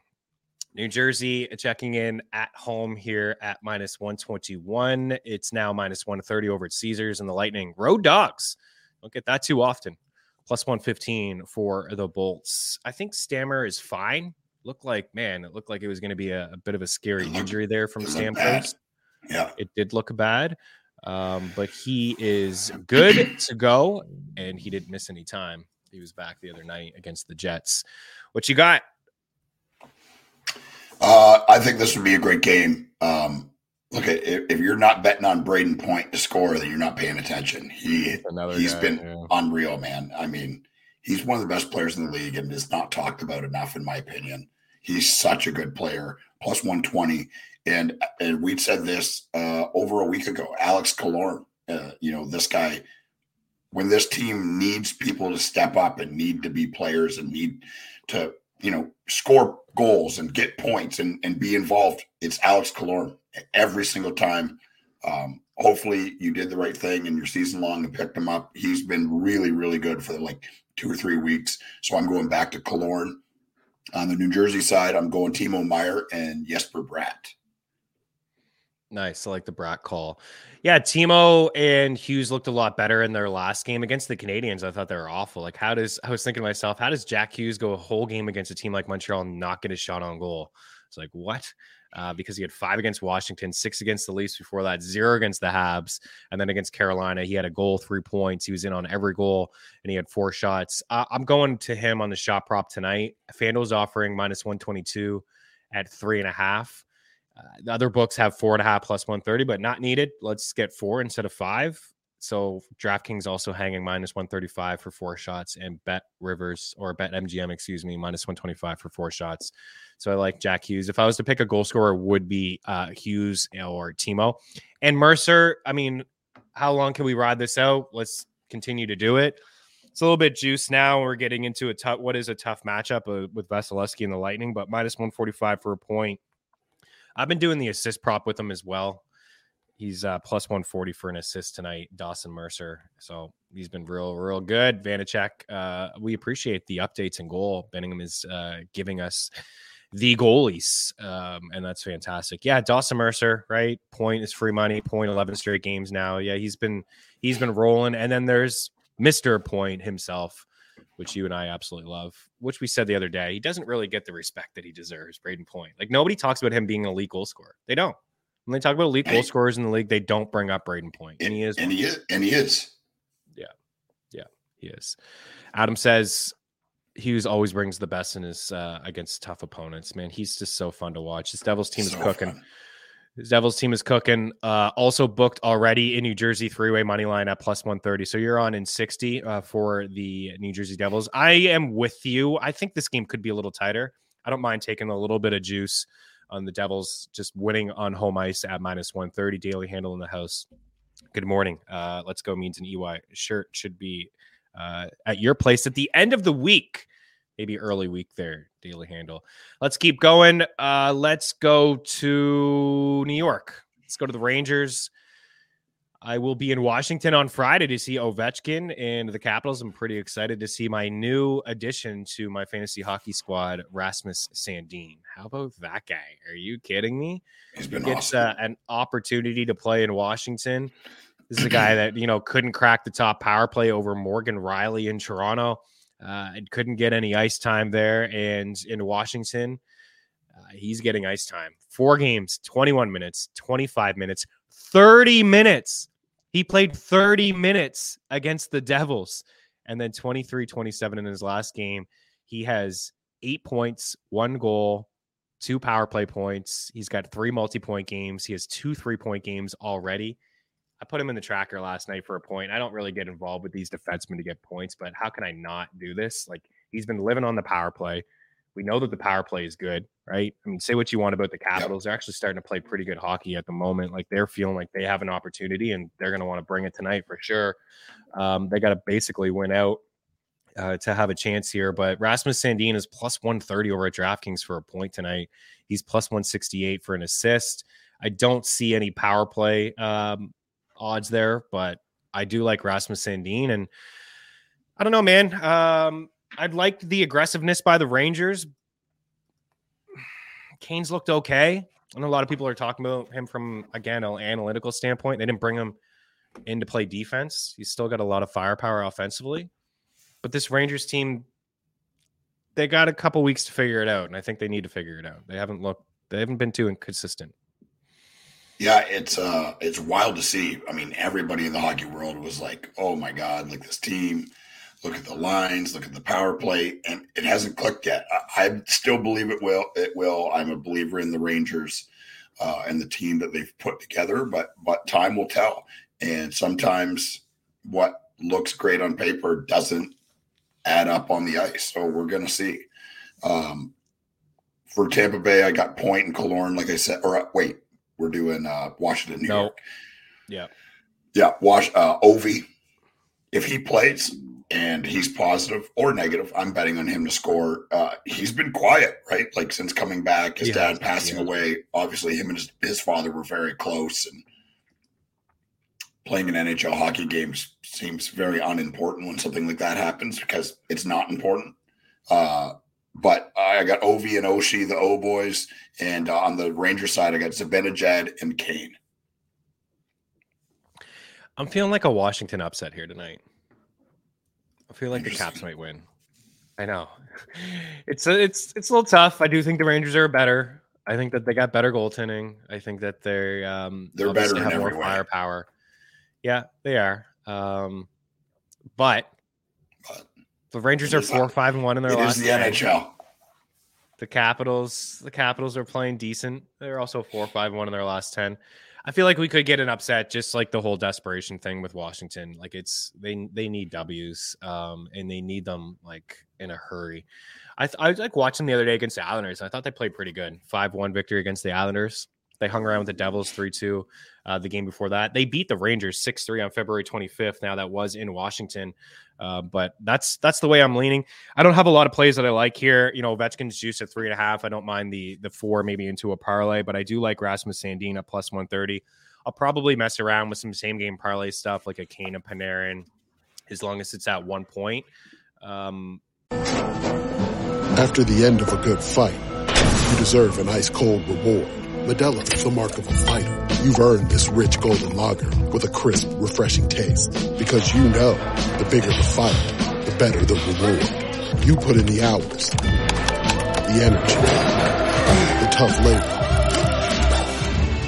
New Jersey checking in at home here at minus 121. It's now minus 130 over at Caesars and the Lightning. Road dogs. Don't get that too often plus 115 for the Bolts. I think Stammer is fine. Looked like, man, it looked like it was going to be a, a, bit of a scary injury there from Stamkos. Yeah. It did look bad. Um, but he is good to go, and he didn't miss any time. He was back the other night against the Jets. What you got? Uh, I think this would be a great game. Um, look at if you're not betting on Brayden Point to score, then you're not paying attention. He Another he's guy, been yeah. unreal, man. I mean, he's one of the best players in the league and is not talked about enough, in my opinion. He's such a good player, plus 120. And and we said this uh, over a week ago. Alex Killorn, uh, you know, this guy. When this team needs people to step up and need to be players and need to, you know, score goals and get points and, and be involved, it's Alex Killorn every single time. Um, hopefully you did the right thing in your season long and picked him up. He's been really, really good for like two or three weeks. So I'm going back to Killorn. On the New Jersey side, I'm going Timo Meier and Jesper Bratt. Nice. I like the Bratt call. Yeah, Timo and Hughes looked a lot better in their last game against the Canadiens. I thought they were awful. Like, how does I was thinking to myself, how does Jack Hughes go a whole game against a team like Montreal and not get a shot on goal? It's like, what? Uh, because he had five against Washington, six against the Leafs before that, zero against the Habs, and then against Carolina, he had a goal, three points. He was in on every goal, and he had four shots. Uh, I'm going to him on the shot prop tonight. FanDuel's offering minus 122 at three and a half. Uh, the other books have four and a half plus 130, but not needed. Let's get four instead of five. So DraftKings also hanging minus 135 for four shots and Bet Rivers or Bet MGM, excuse me, minus 125 for four shots. So I like Jack Hughes. If I was to pick a goal scorer, would be uh, Hughes or Timo and Mercer. I mean, how long can we ride this out? Let's continue to do it. It's a little bit juice now. We're getting into a tough, what is a tough matchup uh, with Vasilevskiy and the Lightning, but minus 145 for a point. I've been doing the assist prop with him as well. He's uh, plus 140 for an assist tonight, Dawson Mercer. So he's been real, real good. Vanecek, uh, we appreciate the updates and goal. Benningham is uh, giving us the goalies, um, and that's fantastic. Yeah, Dawson Mercer, right? Point is free money. Point eleven straight games now. Yeah, he's been he's been rolling. And then there's Mister Point himself, which you and I absolutely love. Which we said the other day, he doesn't really get the respect that he deserves. Brayden Point, like nobody talks about him being an elite goal scorer. They don't. When they talk about elite goal scorers in the league, they don't bring up Brayden Point, and, and he is. And he is. And he is. Yeah, yeah, he is. Adam says Hughes always brings the best in his uh, against tough opponents. Man, he's just so fun to watch. This Devils team so is cooking. Fun. His Devils team is cooking. Uh, also booked already in New Jersey three way money line at plus one thirty. So you're on in sixty uh, for the New Jersey Devils. I am with you. I think this game could be a little tighter. I don't mind taking a little bit of juice on the Devils just winning on home ice at minus one thirty. Daily handle in the house. Good morning. Uh, let's go means an EY shirt should be uh, at your place at the end of the week. Maybe early week there, daily handle. Let's keep going. Uh, let's go to New York. Let's go to the Rangers. I will be in Washington on Friday to see Ovechkin and the Capitals. I'm pretty excited to see my new addition to my fantasy hockey squad, Rasmus Sandin. How about that guy? Are you kidding me? He's been he gets awesome. uh, an opportunity to play in Washington. This is a guy that you know couldn't crack the top power play over Morgan Rielly in Toronto. Uh, and couldn't get any ice time there. And in Washington, uh, he's getting ice time. Four games, 21 minutes, 25 minutes, 30 minutes. He played 30 minutes against the Devils. And then 23 27 in his last game. He has eight points, one goal, two power play points. He's got three multi point games. He has two three point games already. I put him in the tracker last night for a point. I don't really get involved with these defensemen to get points, but how can I not do this? Like he's been living on the power play. We know that the power play is good, right? I mean, say what you want about the Capitals. They're actually starting to play pretty good hockey at the moment. Like they're feeling like they have an opportunity and they're going to want to bring it tonight for sure. Um, they got to basically win out uh, to have a chance here. But Rasmus Sandin is plus 130 over at DraftKings for a point tonight. He's plus 168 for an assist. I don't see any power play um, odds there, but I do like Rasmus Sandin. And I don't know, man. Um, I'd like the aggressiveness by the Rangers. Kane's looked okay. I know a lot of people are talking about him from again an analytical standpoint. They didn't bring him in to play defense. He's still got a lot of firepower offensively. But this Rangers team, they got a couple weeks to figure it out, and I think they need to figure it out. They haven't looked, they haven't been too inconsistent. Yeah, it's uh it's wild to see. I mean, everybody in the hockey world was like, "Oh my god, like this team, look at the lines, look at the power play." And it hasn't clicked yet. I, I still believe it will. It will. I'm a believer in the Rangers uh, and the team that they've put together, but but time will tell. And sometimes what looks great on paper doesn't add up on the ice. So we're going to see. Um, for Tampa Bay, I got Point and Killorn, like I said. Or uh, wait, we're doing uh, Washington, New York. Yeah. Yeah. Wash uh, Ovi. If he plays and he's positive or negative, I'm betting on him to score. Uh, he's been quiet, right? Like since coming back, his dad passing away. Obviously, him and his, his father were very close, and playing an NHL hockey games seems very unimportant when something like that happens because it's not important. Uh, but I got Ovi and Oshi, the O boys, and uh, on the Ranger side, I got Zibanejad and Kane. I'm feeling like a Washington upset here tonight. I feel like the Caps might win. I know it's a, it's it's a little tough. I do think the Rangers are better. I think that they got better goaltending. I think that they um they're better have more firepower. Yeah, they are. Um, but the Rangers are four, five, and one in their it last. It is the NHL. The Capitals, the Capitals are playing decent. They're also four, five, one in their last ten. I feel like we could get an upset, just like the whole desperation thing with Washington. Like it's they they need W's, um, and they need them like in a hurry. I th- I was like watching the other day against the Islanders. I thought they played pretty good. Five one victory against the Islanders. They hung around with the Devils 3 2 uh, the game before that. They beat the Rangers 6 3 on February 25th. Now that was in Washington. Uh, but that's that's the way I'm leaning. I don't have a lot of plays that I like here. You know, Ovechkin's juice at three and a half. I don't mind the the four maybe into a parlay, but I do like Rasmus Sandin at plus 130. I'll probably mess around with some same game parlay stuff like a Kane and Panarin, as long as it's at one point. Um, After the end of a good fight, you deserve an ice cold reward. Modelo the mark of a fighter. You've earned this rich golden lager with a crisp, refreshing taste. Because you know the bigger the fight, the better the reward. You put in the hours, the energy, the tough labor.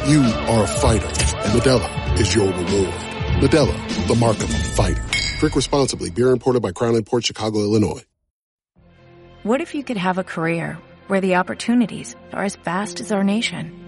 You are a fighter, and Modelo is your reward. Modelo, the mark of a fighter. Drink responsibly. Beer imported by Crown Imports Chicago, Illinois. What if you could have a career where the opportunities are as vast as our nation,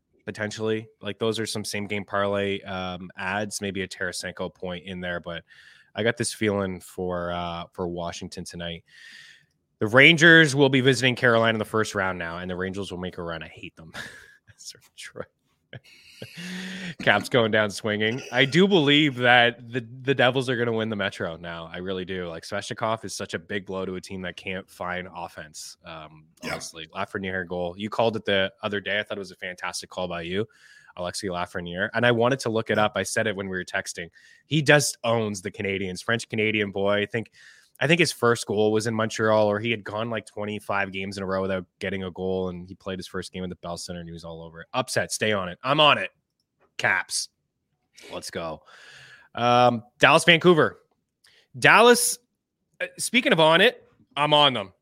potentially. Like those are some same game parlay um, ads, maybe a Tarasenko point in there, but I got this feeling for uh, for Washington tonight. The Rangers will be visiting Carolina in the first round now, and the Rangers will make a run. I hate them. Caps going down swinging. I do believe that the the Devils are going to win the Metro now. I really do. Like Svechnikov is such a big blow to a team that can't find offense. Um, yeah. honestly. Lafreniere goal. You called it the other day. I thought it was a fantastic call by you, Alexi Lafreniere. And I wanted to look it up. I said it when we were texting. He just owns the Canadiens, French Canadian boy. I think. I think his first goal was in Montreal, or he had gone like 25 games in a row without getting a goal, and he played his first game at the Bell Center, and he was all over it. Upset, stay on it. I'm on it. Caps. Let's go. Um, Dallas, Vancouver. Dallas. Uh, speaking of on it, I'm on them.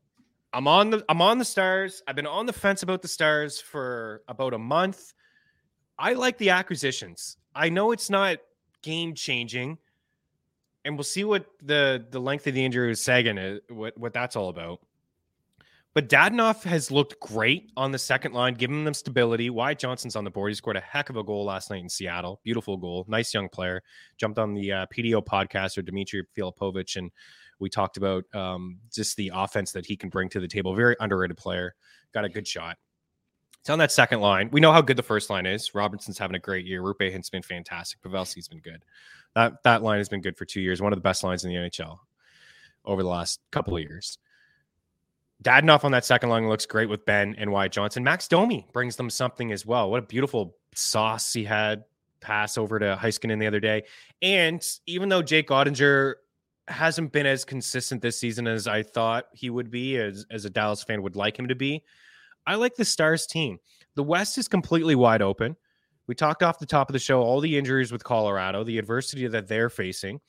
I'm on the I'm on the Stars. I've been on the fence about the Stars for about a month. I like the acquisitions. I know it's not game changing and we'll see what the the length of the injury with Seguin is, what what that's all about. But Dadonov has looked great on the second line, giving them stability. Wyatt Johnston's on the board. He scored a heck of a goal last night in Seattle. Beautiful goal. Nice young player. Jumped on the uh, PDO podcast or Dimitri Filipovic, and we talked about um, just the offense that he can bring to the table. Very underrated player. Got a good shot. It's on that second line. We know how good the first line is. Robertson's having a great year. Roope Hintz been fantastic. Pavelski's been good. That that line has been good for two years. One of the best lines in the NHL over the last couple of years. Dadonov on that second line looks great with Benn and Wyatt Johnston. Max Domi brings them something as well. What a beautiful sauce he had pass over to Heiskanen the other day. And even though Jake Oettinger hasn't been as consistent this season as I thought he would be, as, as a Dallas fan would like him to be, I like the Stars team. The West is completely wide open. We talked off the top of the show all the injuries with Colorado, the adversity that they're facing.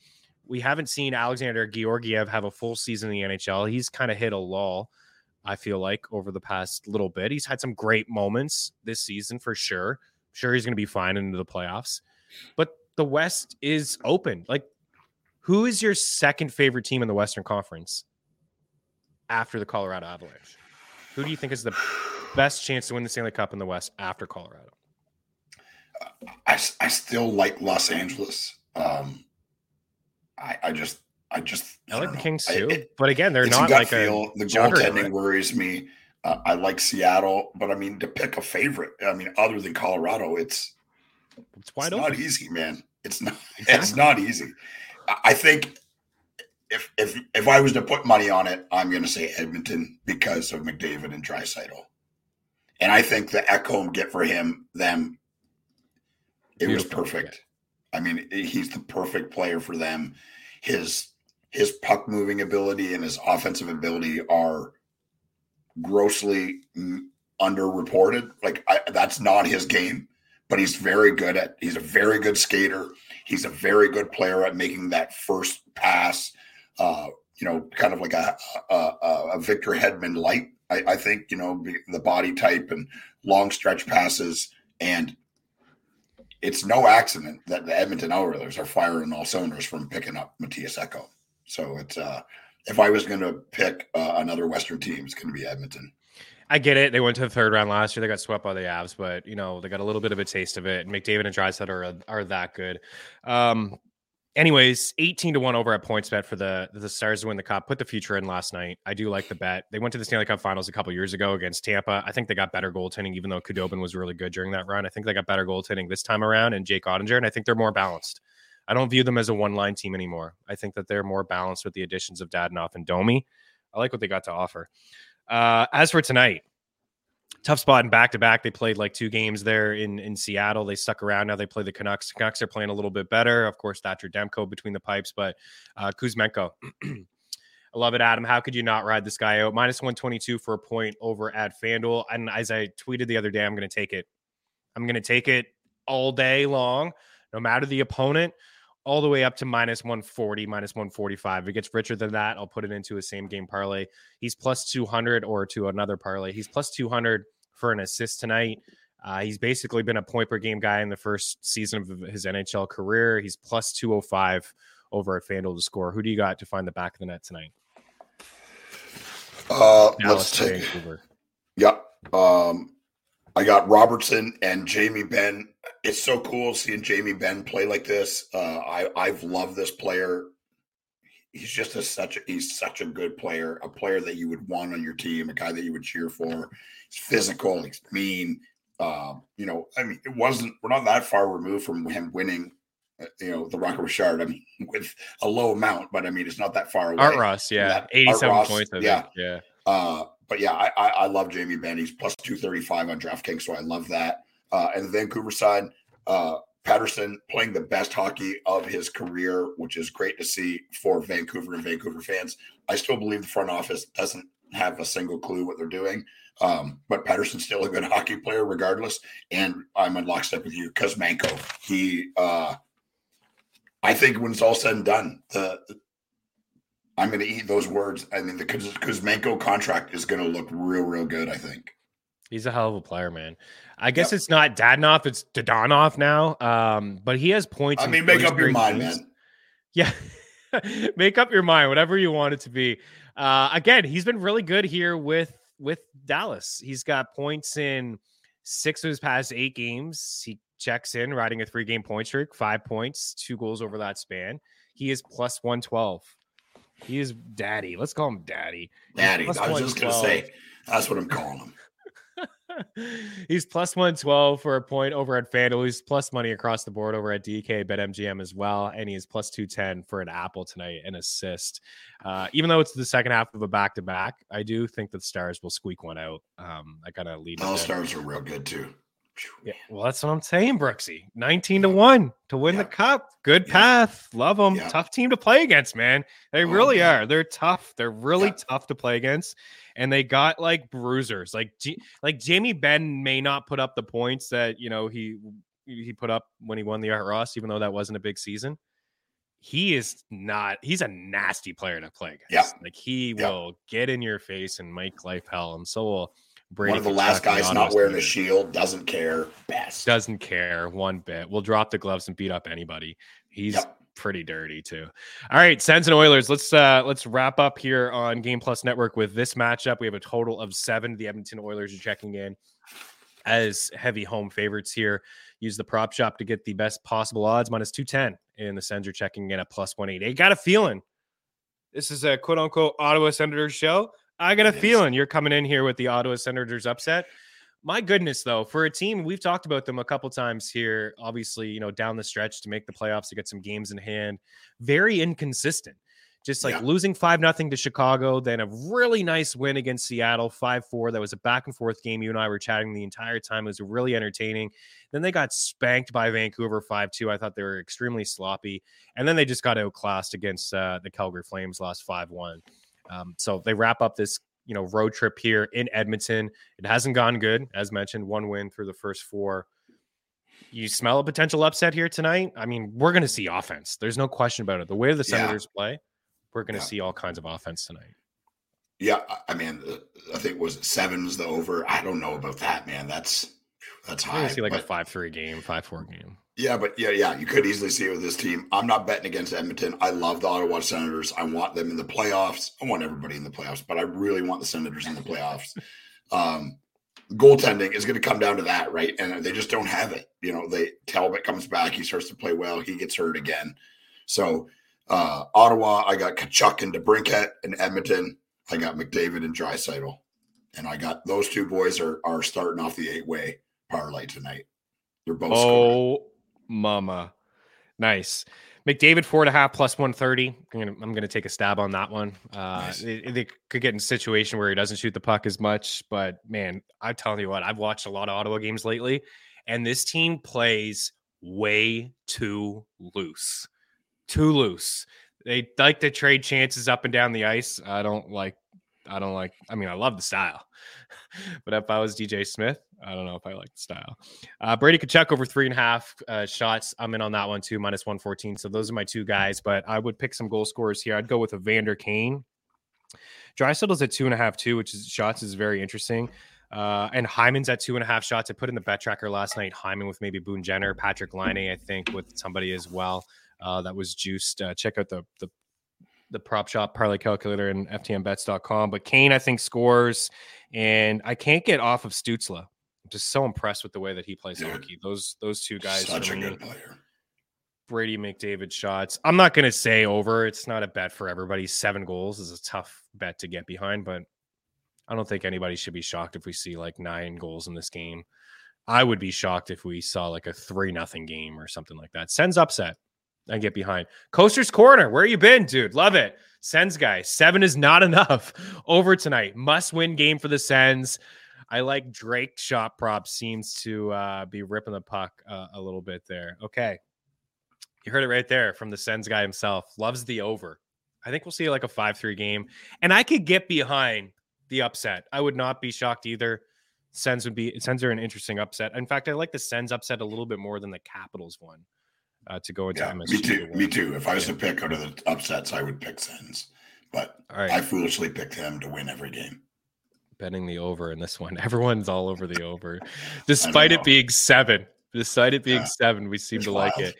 We haven't seen Alexander Georgiev have a full season in the NHL. He's kind of hit a lull, I feel like, over the past little bit. He's had some great moments this season for sure. Sure, he's going to be fine into the playoffs. But the West is open. Like, who is your second favorite team in the Western Conference after the Colorado Avalanche? Who do you think is the best chance to win the Stanley Cup in the West after Colorado? I, I still like Los Angeles. Um, I, I just, I just, I, I like the Kings too, I, it, but again, they're not like feel. a the goaltending worries me. Uh, I like Seattle, but I mean to pick a favorite. I mean, other than Colorado, it's it's wide it's open. Not easy, man. It's not. Exactly. It's not easy. I think if if if I was to put money on it, I'm going to say Edmonton because of McDavid and Draisaitl. And I think the Ekholm get for him them it Beautiful. was perfect. I mean, he's the perfect player for them. His his puck moving ability and his offensive ability are grossly underreported. Like I, that's not his game, but he's very good at. He's a very good skater. He's a very good player at making that first pass. Uh, you know, kind of like a a, a Victor Hedman light. I, I think you know the body type and long stretch passes and it's no accident that the Edmonton Oilers are firing all cylinders from picking up Mattias Ekholm. So it's uh, if I was going to pick uh, another Western team, it's going to be Edmonton. I get it. They went to the third round last year. They got swept by the Avs, but you know they got a little bit of a taste of it. And McDavid and Draisaitl are are that good. Um, anyways, 18 to 1 over at PointsBet for the the Stars to win the cup. Put the future in last night. I do like the bet. They went to the Stanley Cup finals a couple years ago against Tampa. I think they got better goaltending, even though Khudobin was really good during that run. I think they got better goaltending this time around and Jake Oettinger, and I think they're more balanced. I don't view them as a one line team anymore. I think that they're more balanced with the additions of Dadonov and Domi. I like what they got to offer. Uh, as for tonight, tough spot in back to back. They played like two games there in in Seattle. They stuck around. Now they play the Canucks. Canucks are playing a little bit better. Of course, Thatcher Demko between the pipes, but uh, Kuzmenko. I love it, Adam. How could you not ride this guy out? Minus 122 for a point over at FanDuel. And as I tweeted the other day, I'm going to take it. I'm going to take it all day long, no matter the opponent all the way up to minus 140, minus 145. If it gets richer than that, I'll put it into a same game parlay. He's plus 200 or to another parlay. He's plus 200 for an assist tonight. Uh, he's basically been a point per game guy in the first season of his NHL career. He's plus 205 over at FanDuel to score. Who do you got to find the back of the net tonight? Uh, let's take Vancouver. Yep. Um, I got Robertson and Jamie Benn. It's so cool seeing Jamie Benn play like this. Uh, I I've loved this player. He's just a, such a, he's such a good player, a player that you would want on your team, a guy that you would cheer for. He's physical, he's mean. Uh, you know, I mean, it wasn't we're not that far removed from him winning. Uh, you know, the Rocket Richard. I mean, with a low amount, but I mean, it's not that far away. Art Ross, yeah, eighty-seven Ross, points. yeah, yeah. Uh, but yeah, I, I, I love Jamie Benn. He's plus 235 on DraftKings, so I love that. Uh, and the Vancouver side, uh, Pettersson playing the best hockey of his career, which is great to see for Vancouver and Vancouver fans. I still believe the front office doesn't have a single clue what they're doing. Um, but Pettersson's still a good hockey player regardless. And I'm in lockstep with you. Kuzmenko, he, uh, I think when it's all said and done, the I'm going to eat those words. I mean, the Kuzmenko contract is going to look real, real good. I think he's a hell of a player, man. I guess yep. it's not Dadonov, it's Dadonov now. Um, but he has points. I mean, make up your mind, games. man. Yeah, make up your mind, whatever you want it to be. Uh, again, he's been really good here with with Dallas. He's got points in six of his past eight games. He checks in, riding a three game point streak, five points, two goals over that span. He is plus one twelve he is daddy. Let's call him daddy. Daddy. I was just going to say, that's what I'm calling him. He's plus 112 for a point over at FanDuel. He's plus money across the board over at DK, BetMGM as well. And he is plus 210 for an apple tonight, an assist. Uh, even though it's the second half of a back to back, I do think that the Stars will squeak one out. Um, I kind of lead. All Stars are real good too. Yeah, well, that's what I'm saying, Brooksy. 19 to 1 to win yeah. the cup. Good yeah. path. Love them. Yeah. Tough team to play against, man. They oh, really man. are. They're tough. They're really tough to play against. And they got like bruisers. Like G- like Jamie Benn may not put up the points that, you know, he he put up when he won the Art Ross, even though that wasn't a big season. He is not, he's a nasty player to play against. Yeah. Like he will get in your face and make life hell. And so will Brady One of the last guys not wearing a shield, doesn't care. Best. Doesn't care one bit. We'll drop the gloves and beat up anybody. He's yep. pretty dirty too. All right, Sens and Oilers. Let's uh let's wrap up here on Game Plus Network with this matchup. We have a total of seven. The Edmonton Oilers are checking in as heavy home favorites here. Use the prop shop to get the best possible odds, minus 210. And the Sens are checking in at plus 188. Got a feeling this is a quote unquote Ottawa Senators show. I got a feeling you're coming in here with the Ottawa Senators upset. My goodness, though, for a team, we've talked about them a couple times here, obviously, you know, down the stretch to make the playoffs to get some games in hand. Very inconsistent. Just like yeah. losing 5 nothing to Chicago, then a really nice win against Seattle, 5 4. That was a back and forth game. You and I were chatting the entire time. It was really entertaining. Then they got spanked by Vancouver 5 2. I thought they were extremely sloppy. And then they just got outclassed against uh, the Calgary Flames, lost 5 1. Um, so they wrap up this you know road trip here in Edmonton. It hasn't gone good, as mentioned. One win through the first four. You smell a potential upset here tonight. I mean, we're going to see offense. There's no question about it. The way the Senators yeah. play, we're going to yeah. see all kinds of offense tonight. Yeah, I mean, I think was sevens the over. I don't know about that, man. That's that's high. I see like but, a five three game, five four game. Yeah, but yeah, yeah, you could easily see it with this team. I'm not betting against Edmonton. I love the Ottawa Senators. I want them in the playoffs. I want everybody in the playoffs, but I really want the Senators in the playoffs. Um, goaltending is going to come down to that, right? And they just don't have it. You know, they Talbot comes back, he starts to play well, he gets hurt again. So uh, Ottawa, I got Tkachuk and DeBrincat, and Edmonton, I got McDavid and Draisaitl, and I got those two boys are are starting off the eight way parlay tonight. They're both. Oh, scoring. Mama, nice. McDavid four and a half plus one thirty. I'm gonna I'm gonna take a stab on that one. Uh, nice. they, they, could get in a situation where he doesn't shoot the puck as much, but man, I'm telling you what, I've watched a lot of Ottawa games lately, and this team plays way too loose, too loose. They like to trade chances up and down the ice. I don't like. I don't like. I mean, I love the style, but if I was DJ Smith, I don't know if I like the style. Uh, Brady Tkachuk over three and a half uh, shots. I'm in on that one too, minus 114. So those are my two guys, but I would pick some goal scorers here. I'd go with a Vander Kane. Draisaitl's at two and a half too, which is shots is very interesting. Uh, and Hyman's at two and a half shots. I put in the bet tracker last night. Hyman with maybe Boone Jenner, Patrick Laine, I think, with somebody as well. Uh, that was juiced. Uh, check out the the the prop shop parlay calculator and ftnbets.com. But Kane, I think, scores, and I can't get off of Stützle. I'm just so impressed with the way that he plays Dude, hockey. Those those two guys. Such a me, good player. Brady McDavid shots. I'm not going to say over. It's not a bet for everybody. Seven goals is a tough bet to get behind, but I don't think anybody should be shocked if we see like nine goals in this game. I would be shocked if we saw like a three nothing game or something like that. Sens upset. I get behind. Coaster's Corner. Where you been, dude? Love it. Sens guy. Seven is not enough over tonight. Must win game for the Sens. I like Drake shot prop seems to uh, be ripping the puck uh, a little bit there. Okay. You heard it right there from the Sens guy himself. Loves the over. I think we'll see like a 5 3 game. And I could get behind the upset. I would not be shocked either. Sens would be Sens are an interesting upset. In fact, I like the Sens upset a little bit more than the Capitals one uh, to go into yeah, MSG. Me too. Me too. If I was yeah. to pick out of the upsets, I would pick Sens. But I foolishly picked them to win every game betting the over in this one. Everyone's all over the over, despite it being seven. Despite it being yeah. seven, we seem it's to wild. like it.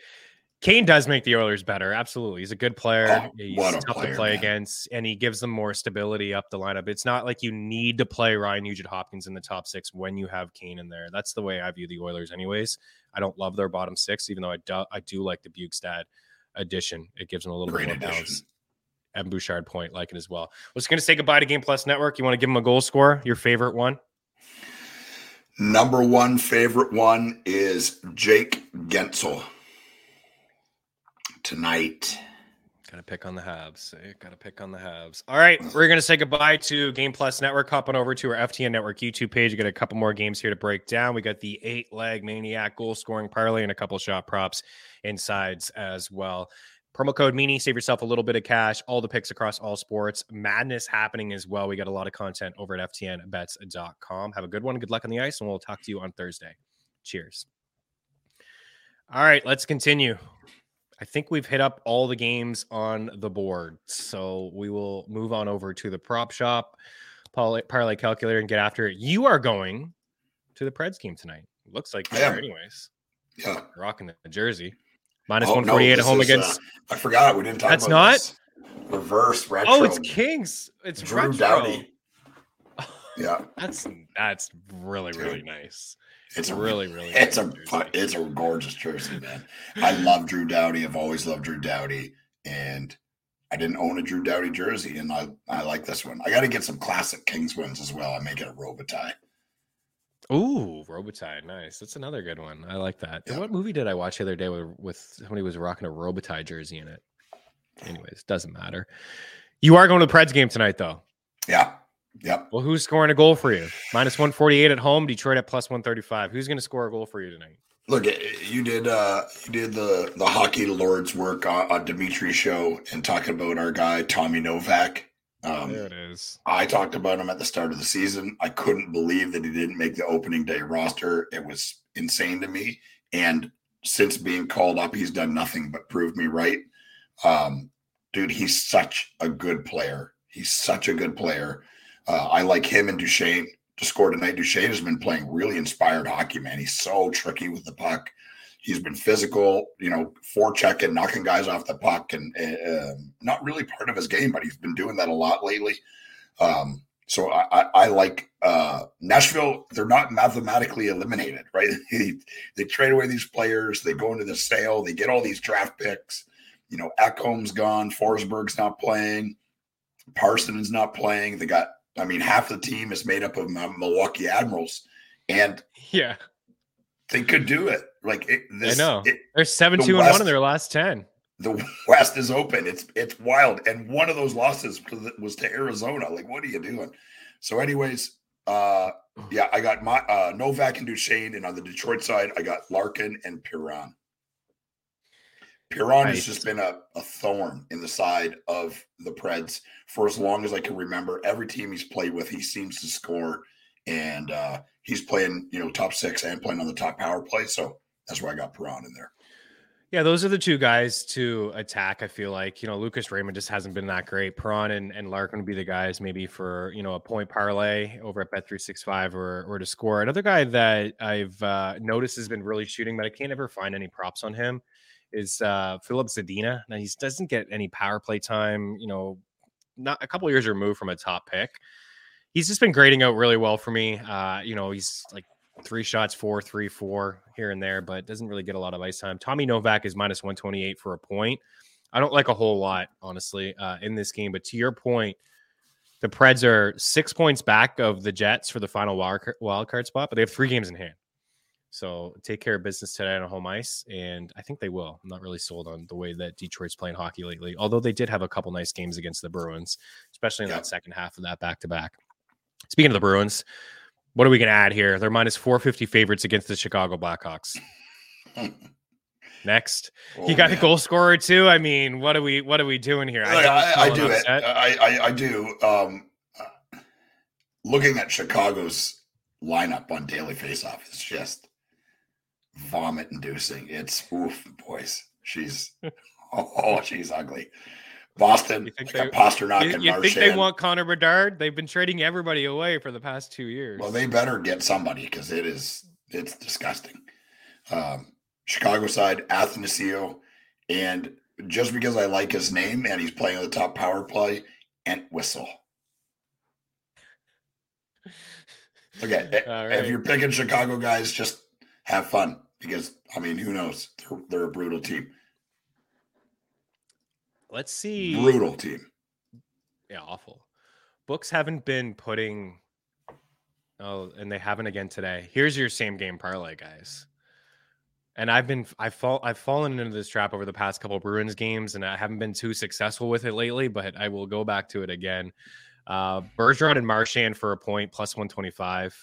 Kane does make the Oilers better. Absolutely. He's a good player. Oh, He's tough player, to play man. against, and he gives them more stability up the lineup. It's not like you need to play Ryan Nugent Hopkins in the top six when you have Kane in there. That's the way I view the Oilers, anyways. I don't love their bottom six, even though I do, I do like the Bjugstad addition. It gives them a little Great bit more balance. Evan Bouchard point like it as well. I was going to say goodbye to Game Plus Network. You want to give them a goal score? Your favorite one? Number one favorite one is Jake Guentzel tonight. Got to pick on the halves. Eh? Got to pick on the halves. All right, we're going to say goodbye to Game Plus Network. Hopping over to our FTN Network YouTube page. We got a couple more games here to break down. We got the eight leg maniac goal scoring parlay and a couple shot props insides as well. Promo code Meaney, save yourself a little bit of cash. All the picks across all sports. Madness happening as well. We got a lot of content over at FTNBets.com. Have a good one. Good luck on the ice, and we'll talk to you on Thursday. Cheers. All right, let's continue. I think we've hit up all the games on the board. So we will move on over to the prop shop, parlay calculator, and get after it. You are going to the Preds game tonight. Looks like anyways. Yeah. Rocking the jersey. Minus oh, 148 no, at home is, against. Uh, I forgot we didn't talk. That's not this. reverse retro. Oh, it's Kings. It's Drew retro. Doughty. Yeah, that's that's really really nice. It's a really really. It's a jersey. it's a gorgeous jersey, man. I love Drew Doughty. I've always loved Drew Doughty, and I didn't own a Drew Doughty jersey, and I I like this one. I got to get some classic Kings wins as well. I make it a Robitaille. Ooh, Robitaille, nice. That's another good one. I like that. What movie did I watch the other day with, with somebody was rocking a Robitaille jersey in it? Anyways, doesn't matter. You are going to the Preds game tonight, though. Yeah. Yep. Well, who's scoring a goal for you? Minus 148 at home, Detroit at plus 135. Who's going to score a goal for you tonight? Look, you did uh you did the the hockey lords work on, on Dimitri show and talking about our guy Tommy Novak um, there it is. I talked about him at the start of the season. I couldn't believe that he didn't make the opening day roster. It was insane to me. And since being called up, he's done nothing but prove me right. Um, dude, he's such a good player. He's such a good player. Uh, I like him and Duchene to score tonight. Duchene has been playing really inspired hockey, man. He's so tricky with the puck. He's been physical, you know, forechecking, knocking guys off the puck, and uh, not really part of his game, but he's been doing that a lot lately. Um, so I, I, I like uh, Nashville. They're not mathematically eliminated, right? they, they trade away these players. They go into the sale. They get all these draft picks. you know, Ekholm's gone, Forsberg's not playing, Parsons not playing. They got, I mean, half the team is made up of Milwaukee Admirals, and yeah, they could do it. Like it, this, I know, it, they're seven the two West, and one in their last ten. The West is open. It's it's wild, and one of those losses was to Arizona. Like, what are you doing? So, anyways, uh, yeah, I got my uh, Novak and Duchene, and on the Detroit side, I got Larkin and Perron. Perron has just been a, a thorn in the side of the Preds for as long as I can remember. Every team he's played with, he seems to score, and uh, he's playing, you know, top six and playing on the top power play. So that's why I got Perron in there. Yeah, those are the two guys to attack. I feel like you know Lucas Raymond just hasn't been that great. Perron and, and Larkin would be the guys maybe for you know a point parlay over at Bet three six five or or to score. Another guy that I've uh, noticed has been really shooting, but I can't ever find any props on him is uh, Filip Zadina. Now he doesn't get any power play time. You know, not a couple years removed from a top pick. He's just been grading out really well for me. Uh, you know, he's like three shots, four, three, four here and there, but doesn't really get a lot of ice time. Tommy Novak is minus 128 for a point. I don't like a whole lot, honestly, uh, in this game. But to your point, the Preds are six points back of the Jets for the final wild card spot, but they have three games in hand. So take care of business today on home ice, and I think they will. I'm not really sold on the way that Detroit's playing hockey lately, although they did have a couple nice games against the Bruins, especially in yeah. that second half of that back to back. Speaking of the Bruins, what are we going to add here? They're minus 450 favorites against the Chicago Blackhawks. Next, oh, you got man. a goal scorer too. I mean, what are we what are we doing here? I, I, I do it. I, I, I do. Um, uh, looking at Chicago's lineup on daily faceoff is just vomit inducing. It's oof, boys. She's oh, she's ugly. Boston, you think like they, Pastrnak you, you think they want Connor Bedard? They've been trading everybody away for the past two years. Well, they better get somebody because it is it's disgusting. Um, Chicago side, Athanasiou, and just because I like his name and he's playing the top power play, Entwistle. Okay, right. if you're picking Chicago guys, just have fun because I mean, who knows? They're, they're a brutal team. Let's see. Brutal team. Yeah, awful. Books haven't been putting. Oh, and they haven't again today. Here's your same game parlay, guys. And I've been I've fall I've fallen into this trap over the past couple Bruins games, and I haven't been too successful with it lately. But I will go back to it again. Uh, Bergeron and Marchand for a point plus one twenty five.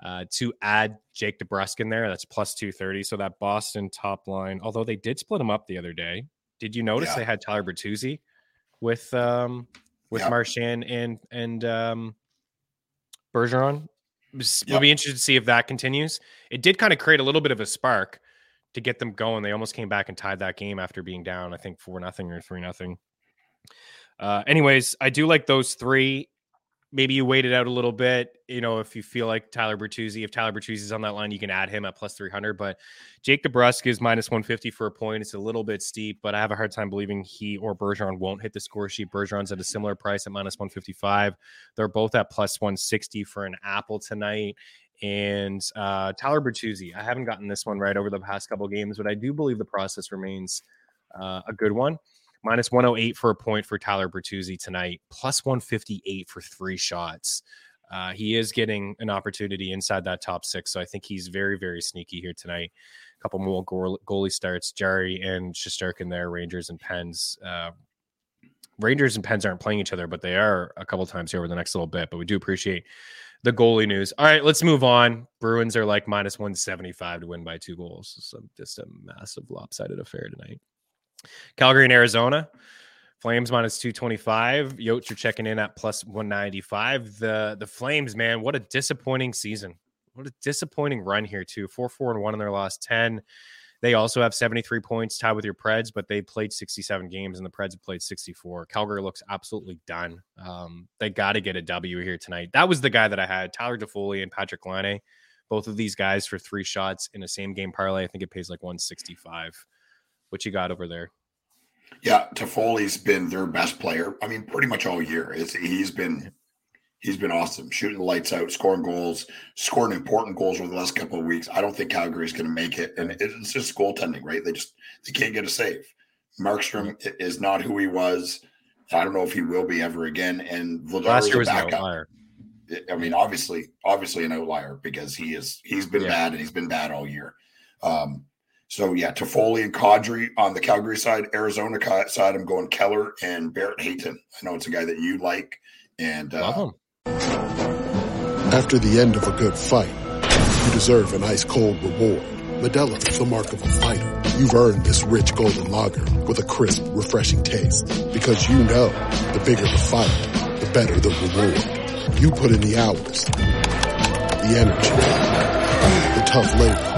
Uh, to add Jake DeBrusk in there, that's plus 230. So that Boston top line, although they did split them up the other day, did you notice yeah. they had Tyler Bertuzzi with um with yep. Marchand and and um Bergeron? We'll be interested to see if that continues. It did kind of create a little bit of a spark to get them going. They almost came back and tied that game after being down, I think four nothing or three nothing. Uh, anyways, I do like those three maybe you wait it out a little bit. You know, if you feel like Tyler Bertuzzi, if Tyler Bertuzzi is on that line, you can add him at plus 300. But Jake DeBrusk is minus 150 for a point. It's a little bit steep, but I have a hard time believing he or Bergeron won't hit the score sheet. Bergeron's at a similar price at minus 155. They're both at plus 160 for an apple tonight. And uh, Tyler Bertuzzi, I haven't gotten this one right over the past couple games, but I do believe the process remains uh, a good one minus 108 for a point for Tyler Bertuzzi tonight, plus 158 for three shots. Uh, he is getting an opportunity inside that top six, so I think he's very, very sneaky here tonight. A couple more goalie starts, Jarry and Shesterkin there, Rangers and Pens. Uh, Rangers and Pens aren't playing each other, but they are a couple times here over the next little bit. But we do appreciate the goalie news. All right, let's move on. Bruins are like minus 175 to win by two goals. So just a massive lopsided affair tonight. Calgary and Arizona. Flames minus 225. Yotes are checking in at plus 195. The the Flames, man, what a disappointing season. What a disappointing run here, too. 4 4 and 1 in their last 10. They also have 73 points tied with your Preds, but they played 67 games and the Preds have played 64. Calgary looks absolutely done. Um, they got to get a W here tonight. That was the guy that I had, Tyler Toffoli and Patrick Laine. Both of these guys for three shots in a same game parlay. I think it pays like 165. What you got over there? Yeah, Toffoli's been their best player. I mean, pretty much all year. It's, he's been he's been awesome, shooting the lights out, scoring goals, scoring important goals over the last couple of weeks. I don't think Calgary's going to make it, and it's just goaltending, right? They just they can't get a save. Markstrom is not who he was. I don't know if he will be ever again. And Vladar last year was an outlier. I mean, obviously, obviously an outlier because he is he's been yeah. bad and he's been bad all year. Um, so yeah, Toffoli and Kadri on the Calgary side, Arizona side, I'm going Keller and Barrett Hayton. I know it's a guy that you like, and uh, after the end of a good fight, you deserve an ice cold reward. Modelo is the mark of a fighter. You've earned this rich golden lager with a crisp, refreshing taste. Because you know, the bigger the fight, the better the reward. You put in the hours, the energy, the tough labor.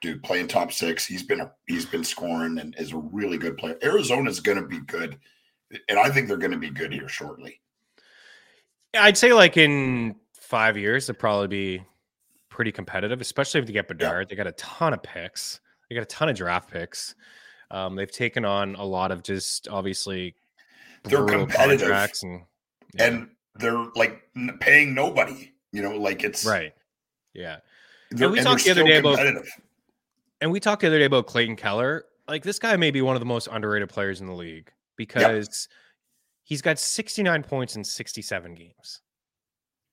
Dude, playing top six. He's been a, he's been scoring and is a really good player. Arizona's going to be good, and I think they're going to be good here shortly. I'd say like in five years, they'll probably be pretty competitive, especially if they get Bedard. Yeah. They got a ton of picks. They got a ton of draft picks. Um, they've taken on a lot of just obviously they're competitive and, yeah. and they're like paying nobody. You know, like it's right. Yeah. And we and talked the other day about and we talked the other day about Clayton Keller. Like this guy may be one of the most underrated players in the league because yep. He's got 69 points in 67 games.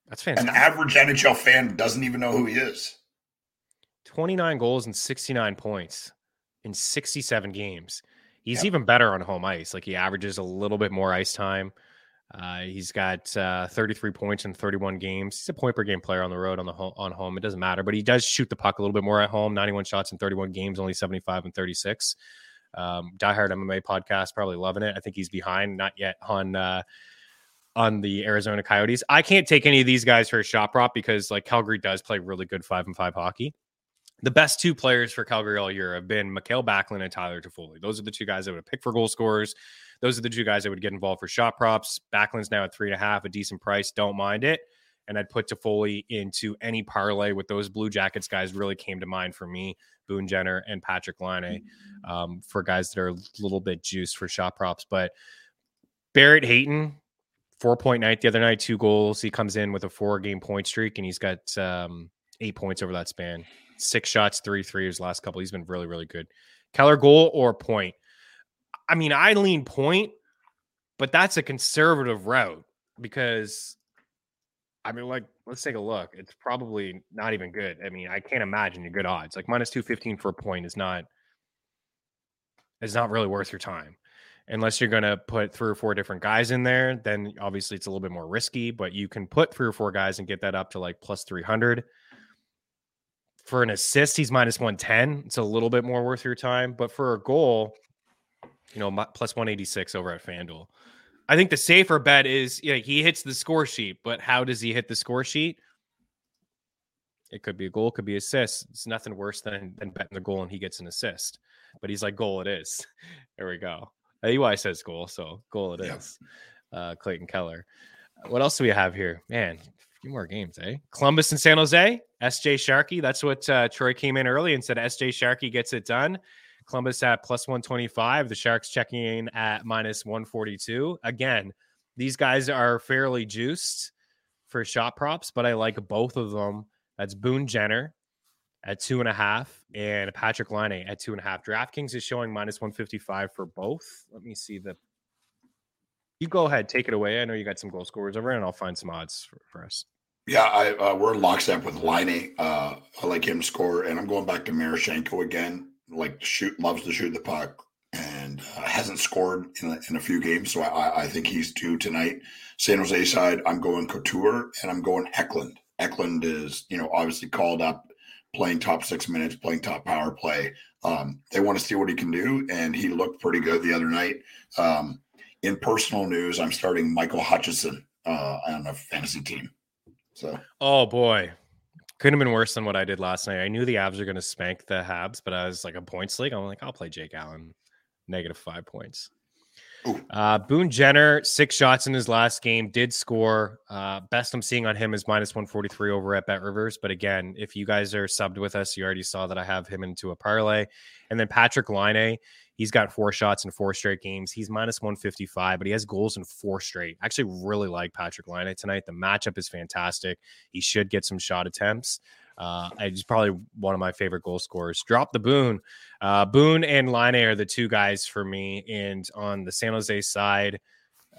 That's fantastic. An average NHL fan doesn't even know who he is. 29 goals and 69 points in 67 games. He's yep. even better on home ice. Like he averages a little bit more ice time. Uh, he's got uh, 33 points in 31 games. He's a point per game player on the road on the home, on home. It doesn't matter, but he does shoot the puck a little bit more at home. 91 shots in 31 games, only 75 and 36. Um, diehard MMA podcast, probably loving it. I think he's behind, not yet on uh, on the Arizona Coyotes. I can't take any of these guys for a shot prop because like Calgary does play really good five and five hockey. The best two players for Calgary all year have been Mikael Backlund and Tyler Toffoli. Those are the two guys I would pick for goal scorers. Those are the two guys I would get involved for shot props. Backlund's now at three and a half, a decent price. Don't mind it. And I'd put Toffoli into any parlay with those Blue Jackets guys. Really came to mind for me. Boone Jenner and Patrick Laine um, for guys that are a little bit juiced for shot props. But Barrett Hayton, four point night the other night, two goals. He comes in with a four game point streak and he's got um, eight points over that span. Six shots, three threes last couple. He's been really, really good. Keller goal or point? I mean, I lean point, but that's a conservative route because I mean, like, let's take a look. It's probably not even good. I mean, I can't imagine your good odds. Like minus two fifteen for a point is not is not really worth your time. Unless you're gonna put three or four different guys in there, then obviously it's a little bit more risky, but you can put three or four guys and get that up to like plus 300. For an assist, he's minus 110. It's a little bit more worth your time, but for a goal, you know, plus 186 over at FanDuel. I think the safer bet is yeah, he hits the score sheet, but how does he hit the score sheet? It could be a goal, could be assist. It's nothing worse than than betting the goal and he gets an assist. But he's like, goal it is. There we go. EY says goal, so goal it yeah. is. Uh, Clayton Keller. What else do we have here? Man, a few more games, eh? Columbus and San Jose. SJ Sharkey. That's what uh, Troy came in early and said SJ Sharkey gets it done. Columbus at plus 125. The Sharks checking in at minus 142. Again, these guys are fairly juiced for shot props, but I like both of them. That's Boone Jenner at two and a half and Patrick Laine at two and a half. DraftKings is showing minus 155 for both. Let me see the. You go ahead, take it away. I know you got some goal scorers over, and I'll find some odds for, for us. Yeah, I, uh, we're in lockstep with Laine. Uh, I like him score, and I'm going back to Marchenko again like shoot, loves to shoot the puck, and uh, hasn't scored in a, in a few games. So I, I think he's due tonight. San Jose side, I'm going Couture and I'm going Eklund. Eklund is, you know, obviously called up, playing top six minutes, playing top power play. Um, they want to see what he can do, and he looked pretty good the other night. Um, in personal news, I'm starting Michael Hutchinson uh, on a fantasy team. So, oh boy, couldn't have been worse than what I did last night. I knew the Avs are going to spank the Habs, but I was like a points league. I'm like, I'll play Jake Allen, negative five points. Uh, Boone Jenner, six shots in his last game, did score. Uh, best I'm seeing on him is minus 143 over at Bet Rivers. But again, if you guys are subbed with us, you already saw that I have him into a parlay. And then Patrick Laine, he's got four shots in four straight games. He's minus 155, but he has goals in four straight. I actually really like Patrick Laine tonight. The matchup is fantastic. He should get some shot attempts. Uh, he's probably one of my favorite goal scorers. Drop the Boone. Uh, Boone and Laine are the two guys for me. And on the San Jose side,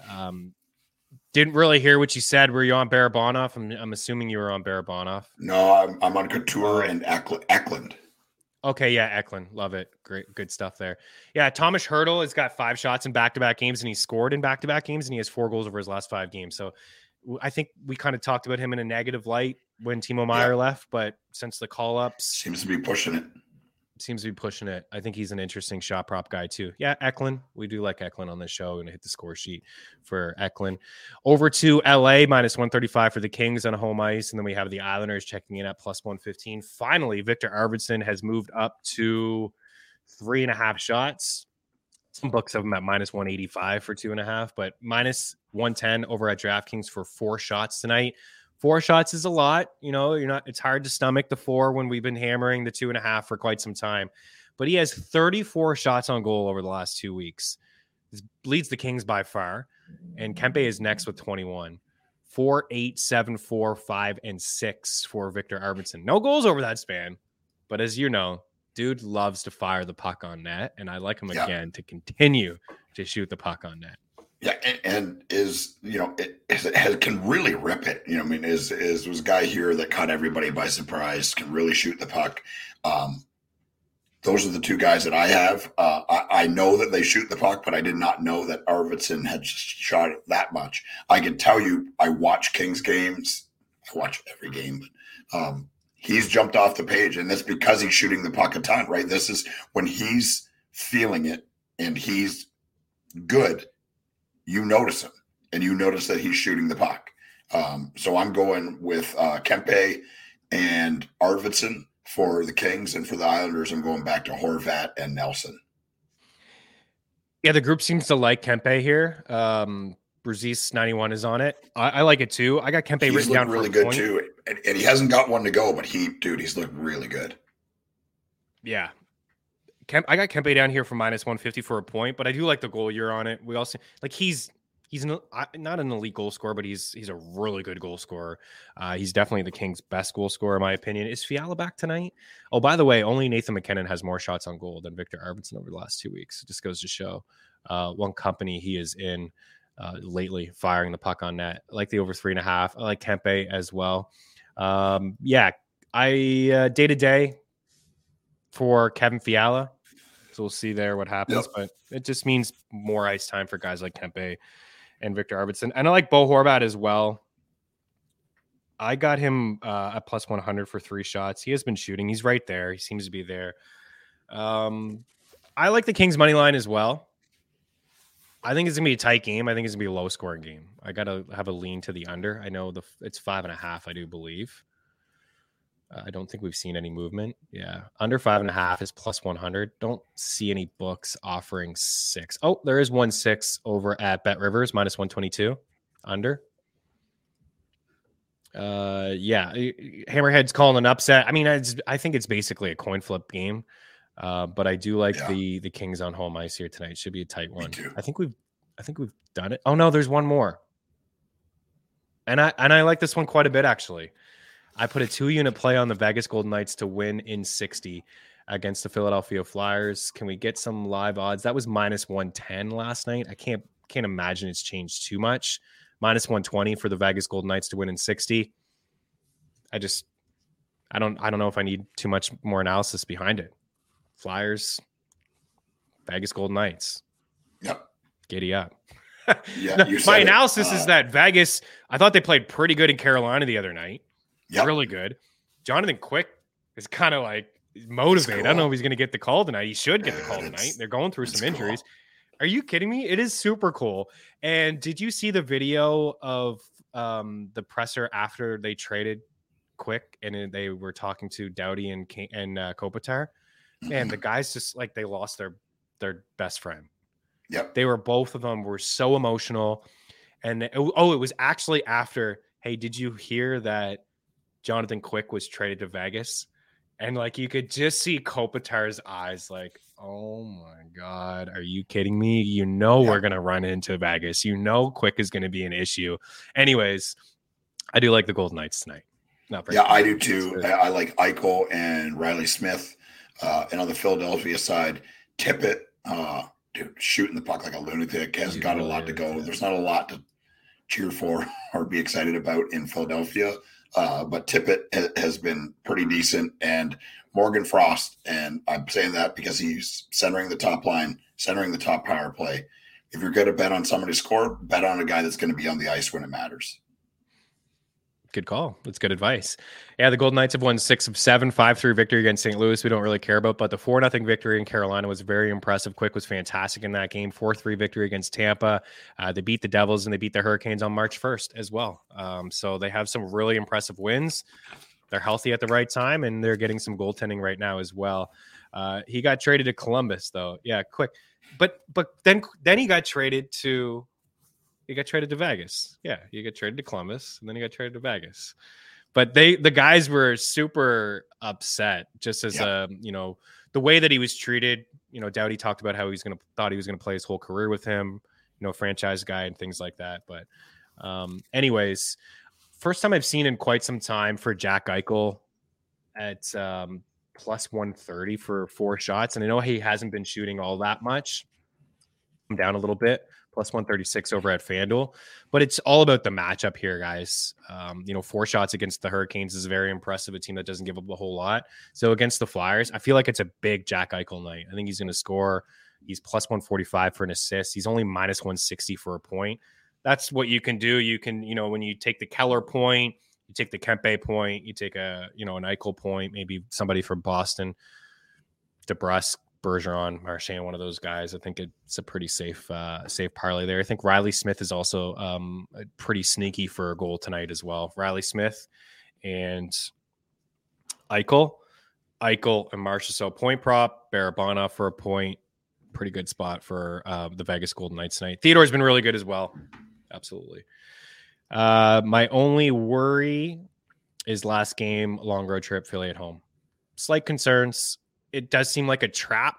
um, didn't really hear what you said. Were you on Barabanov? I'm, I'm assuming you were on Barabanov. No, I'm, I'm on Couture and Eklund. Okay, yeah, Eklund, love it. Great, good stuff there. Yeah, Tomas Hertl has got five shots in back-to-back games, and he scored in back-to-back games, and he has four goals over his last five games. So I think we kind of talked about him in a negative light when Timo Meier yeah. left, but since the call ups seems to be pushing it. Seems to be pushing it. I think he's an interesting shot prop guy too. Yeah, Eklund. We do like Eklund on this show and hit the score sheet for Eklund. Over to LA minus 135 for the Kings on home ice. And then we have the Islanders checking in at plus 115. Finally, Victor Arvidsson has moved up to three and a half shots. Some books have him at minus 185 for two and a half, but minus 110 over at DraftKings for four shots tonight. Four shots is a lot. You know, you're not, it's hard to stomach the four when we've been hammering the two and a half for quite some time. But he has 34 shots on goal over the last two weeks. This leads the Kings by far. And Kempe is next with 21. Four, eight, seven, four, five, and six for Victor Arvidsson. No goals over that span. But as you know, dude loves to fire the puck on net. And I like him yeah. again to continue to shoot the puck on net. Yeah, and, and, is you know it, it, can really rip it. You know, I mean, is is was guy here that caught everybody by surprise. Can really shoot the puck. Um, those are the two guys that I have. Uh, I, I, know that they shoot the puck, but I did not know that Arvidsson had shot it that much. I can tell you, I watch Kings games. I watch every game, but um, he's jumped off the page, and that's because he's shooting the puck a ton. Right? This is when he's feeling it and he's good you notice him and you notice that he's shooting the puck. Um, so I'm going with uh, Kempe and Arvidsson for the Kings, and for the Islanders, I'm going back to Horvat and Nelson. Yeah, the group seems to like Kempe here. Um, Brzis 91 is on it. I, I, like it too. I got Kempe he's written down really good point. too, and, and, he hasn't got one to go, but he, dude, he's looked really good. Yeah, Kemp, I got Kempe down here for minus 150 for a point, but I do like the goal you're on it. We also like he's he's an, not an elite goal scorer, but he's he's a really good goal scorer. Uh, he's definitely the Kings' best goal scorer, in my opinion. Is Fiala back tonight? Oh, by the way, only Nathan MacKinnon has more shots on goal than Victor Arvidsson over the last two weeks. It just goes to show uh, one company he is in uh, lately, firing the puck on net. I like the over three and a half. I like Kempe as well. Um, yeah, I day to day for Kevin Fiala. We'll see there what happens. Yep. But it just means more ice time for guys like Kempe and Victor Arvidsson. And I like Bo Horvat as well. I got him uh, at plus 100 for three shots. He has been shooting. He's right there. He seems to be there. Um, I like the Kings money line as well. I think it's gonna be a tight game. I think it's gonna be a low scoring game. I gotta have a lean to the under. I know the it's five and a half. I do believe. I don't think we've seen any movement. Yeah. Under five and a half is plus 100. Don't see any books offering six. Oh, there is one six over at Bet Rivers, minus 122 under. Uh, yeah. Hammerhead's calling an upset. I mean, I think it's basically a coin flip game. Uh, but I do like yeah. the the Kings on home ice here tonight. Should be a tight one. I think we've I think we've done it. Oh no, there's one more. And I and I like this one quite a bit actually. I put a two unit play on the Vegas Golden Knights to win in 60 against the Philadelphia Flyers. Can we get some live odds? That was minus 110 last night. I can't can't imagine it's changed too much. Minus 120 for the Vegas Golden Knights to win in 60. I just I don't I don't know if I need too much more analysis behind it. Flyers, Vegas Golden Knights. Yep. Giddy up. yeah, no, my analysis uh, is that Vegas, I thought they played pretty good in Carolina the other night yep. really good. Jonathan Quick is kind of like motivated. Cool. I don't know if he's going to get the call tonight. He should get the call tonight. They're going through some injuries. Cool. Are you kidding me? It is super cool. And did you see the video of um, the presser after they traded Quick and they were talking to Doughty and and uh, Kopitar, man, the guys just like they lost their their best friend. Yep. They were both of them were so emotional, and it, oh, it was actually after. Hey, did you hear that Jonathan Quick was traded to Vegas? And like you could just see Kopitar's eyes, like, oh my god, are you kidding me? You know Yeah. we're gonna run into Vegas. You know Quick is gonna be an issue. Anyways, I do like the Golden Knights tonight. Not Yeah, I do too. I, I like Eichel and Reilly Smith. Uh, and on the Philadelphia side, Tippett, uh, dude, shooting the puck like a lunatic has He's got a lot to go. There's not a lot to cheer for or be excited about in Philadelphia. Uh, but Tippett ha- has been pretty decent, and Morgan Frost, and I'm saying that because he's centering the top line, centering the top power play. If you're going to bet on somebody to score, bet on a guy that's going to be on the ice when it matters. Good call. That's good advice. Yeah, the Golden Knights have won six of seven, five three victory against St. Louis. We don't really care about, but the four nothing victory in Carolina was very impressive. Quick was fantastic in that game. Four three victory against Tampa. Uh, they beat the Devils and they beat the Hurricanes on March first as well. Um, so they have some really impressive wins. They're healthy at the right time and they're getting some goaltending right now as well. Uh, he got traded to Columbus though. Yeah, quick, but but then then he got traded to he got traded to Vegas. Yeah, he got traded to Columbus, and then he got traded to Vegas. But they, the guys were super upset, just as Yeah. a, you know, the way that he was treated. You know, Doughty talked about how he's to thought he was going to play his whole career with him. You know, franchise guy and things like that. But, um, anyways, first time I've seen in quite some time for Jack Eichel at um, plus one thirty for four shots, and I know he hasn't been shooting all that much. I'm down a little bit, plus 136 over at FanDuel. But it's all about the matchup here, guys. Um, you know, four shots against the Hurricanes is very impressive, a team that doesn't give up a whole lot. So against the Flyers, I feel like it's a big Jack Eichel night. I think he's going to score. He's plus 145 for an assist. He's only minus 160 for a point. That's what you can do. You can, you know, when you take the Keller point, you take the Kempe point, you take a, you know, an Eichel point, maybe somebody from Boston, DeBrusk, Bergeron, Marchand, one of those guys. I think it's a pretty safe, uh, safe parlay there. I think Reilly Smith is also um, pretty sneaky for a goal tonight as well. Reilly Smith and Eichel, Eichel and Marchessault point prop, Barabana for a point. Pretty good spot for uh, the Vegas Golden Knights tonight. Theodore's been really good as well. Absolutely. Uh, my only worry is last game, long road trip, Philly at home. Slight concerns. It does seem like a trap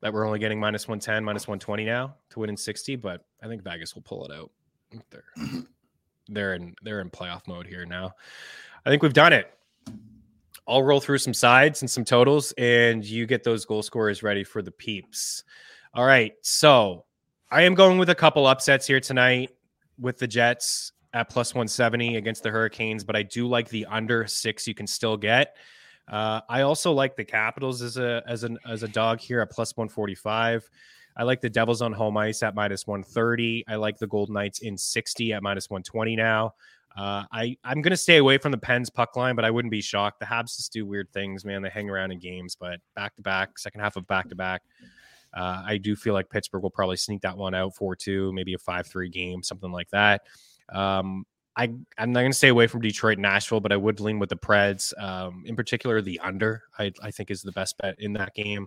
that we're only getting minus 110, minus 120 now to win in 60, but I think Vegas will pull it out. They're, they're in they're in playoff mode here now. I think we've done it. I'll roll through some sides and some totals, and you get those goal scorers ready for the peeps. All right. So I am going with a couple upsets here tonight with the Jets at plus 170 against the Hurricanes, but I do like the under six you can still get. Uh, I also like the Capitals as a as an as a dog here at plus 145. I like the Devils on home ice at minus 130. I like the Golden Knights in 60 at minus 120 now. Uh, I I'm gonna stay away from the Pens puck line, but I wouldn't be shocked. The Habs just do weird things, man. They hang around in games, but back to back, second half of back to back. Uh, I do feel like Pittsburgh will probably sneak that one out 4 2, maybe a 5 3 game, something like that. Um, I, I'm not going to stay away from Detroit, Nashville, but I would lean with the Preds. Um, in particular, the under, I, I think, is the best bet in that game.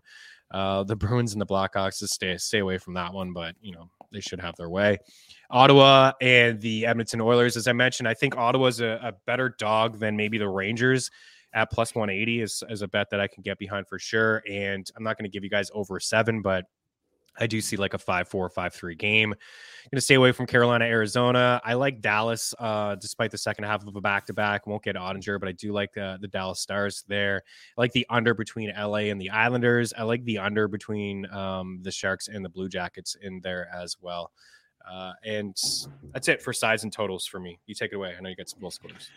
Uh, the Bruins and the Blackhawks, just stay, stay away from that one, but, you know, they should have their way. Ottawa and the Edmonton Oilers, as I mentioned, I think Ottawa's a, a better dog than maybe the Rangers at plus 180 is, is a bet that I can get behind for sure. And I'm not going to give you guys over seven, but I do see like a 5 4, 5 3 game. Going to stay away from Carolina, Arizona. I like Dallas, uh, despite the second half of a back to back. Won't get Oettinger, but I do like uh, the Dallas Stars there. I like the under between LA and the Islanders. I like the under between um, the Sharks and the Blue Jackets in there as well. Uh, and that's it for sides and totals for me. You take it away. I know you got some goal scores.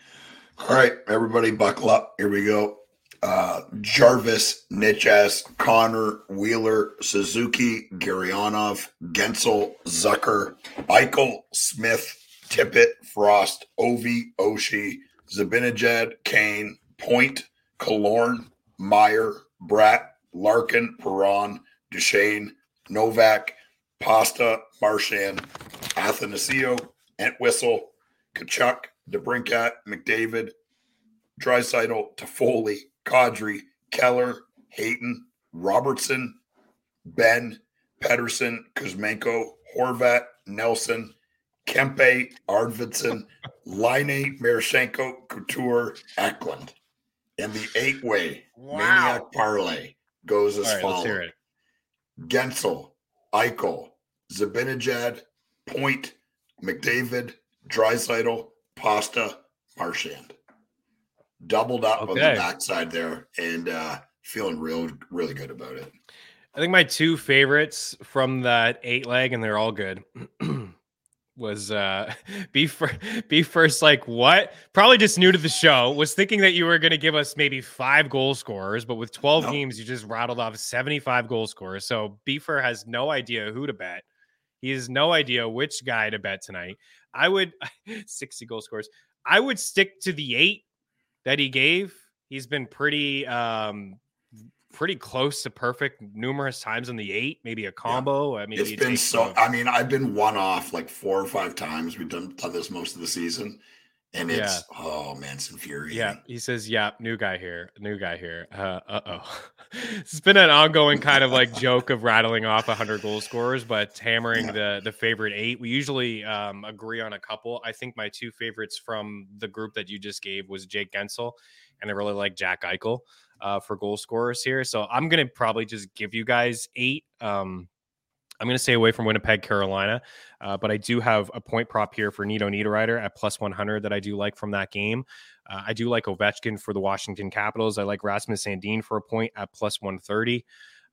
All right, everybody, buckle up. Here we go. Uh, Jarvis, Necas, Connor, Wheeler, Suzuki, Gurianov, Guentzel, Zucker, Eichel, Smith, Tippett, Frost, Ovi, Oshie, Zibanejad, Kane, Point, Killorn, Meier, Bratt, Larkin, Perron, Duchene, Novak, Pasta, Marchand, Athanasiou, Entwistle, Tkachuk, DeBrincat, McDavid, Draisaitl, Toffoli, Kadri, Keller, Hayton, Robertson, Benn, Pettersson, Kuzmenko, Horvat, Nelson, Kempe, Arvidsson, Laine, Marchenko, Couture, Eklund. And the eight way Wow. maniac parlay goes as right, follows. Guentzel, Eichel, Zibanejad, Point, McDavid, Draisaitl, Pasta, Marchand. Doubled up on the backside there and uh feeling real really good about it. I think my two favorites from that eight leg, and they're all good. was uh be fir- be first like what probably just new to the show was thinking that you were going to give us maybe five goal scorers but with 12 Nope. games you just rattled off 75 goal scorers so beefer has no idea who to bet he has no idea which guy to bet tonight i would 60 goal scorers i would stick to the eight that he gave he's been pretty um pretty close to perfect numerous times on the eight maybe a combo i mean It's been so I mean, I've been one off like four or five times. We've done, done this most of the season. And it's oh man, it's infuriating. Yeah, he says, "Yeah, new guy here, new guy here." Uh oh, it's been an ongoing kind of like joke of rattling off hundred goal scorers, but hammering the the favorite eight. We usually um, agree on a couple. I think my two favorites from the group that you just gave was Jake Guentzel, and I really like Jack Eichel uh, for goal scorers here. So I'm gonna probably just give you guys eight. Um, I'm going to stay away from Winnipeg, Carolina, uh, but I do have a point prop here for Nino Niederreiter at plus 100 that I do like from that game. Uh, I do like Ovechkin for the Washington Capitals. I like Rasmus Sandin for a point at plus 130.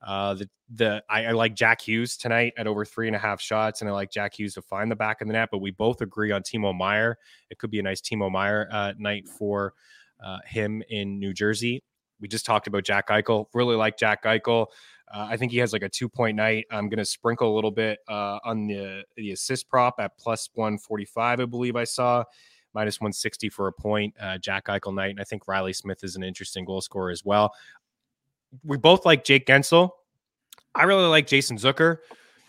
Uh, the the I, I like Jack Hughes tonight at over three and a half shots, and I like Jack Hughes to find the back of the net. But we both agree on Timo Meier. It could be a nice Timo Meier uh, night for uh, him in New Jersey. We just talked about Jack Eichel. Really like Jack Eichel. Uh, I think he has like a two point night. I'm going to sprinkle a little bit uh, on the the assist prop at plus 145. I believe I saw minus 160 for a point. Uh, Jack Eichel night, and I think Reilly Smith is an interesting goal scorer as well. We both like Jake Guentzel. I really like Jason Zucker.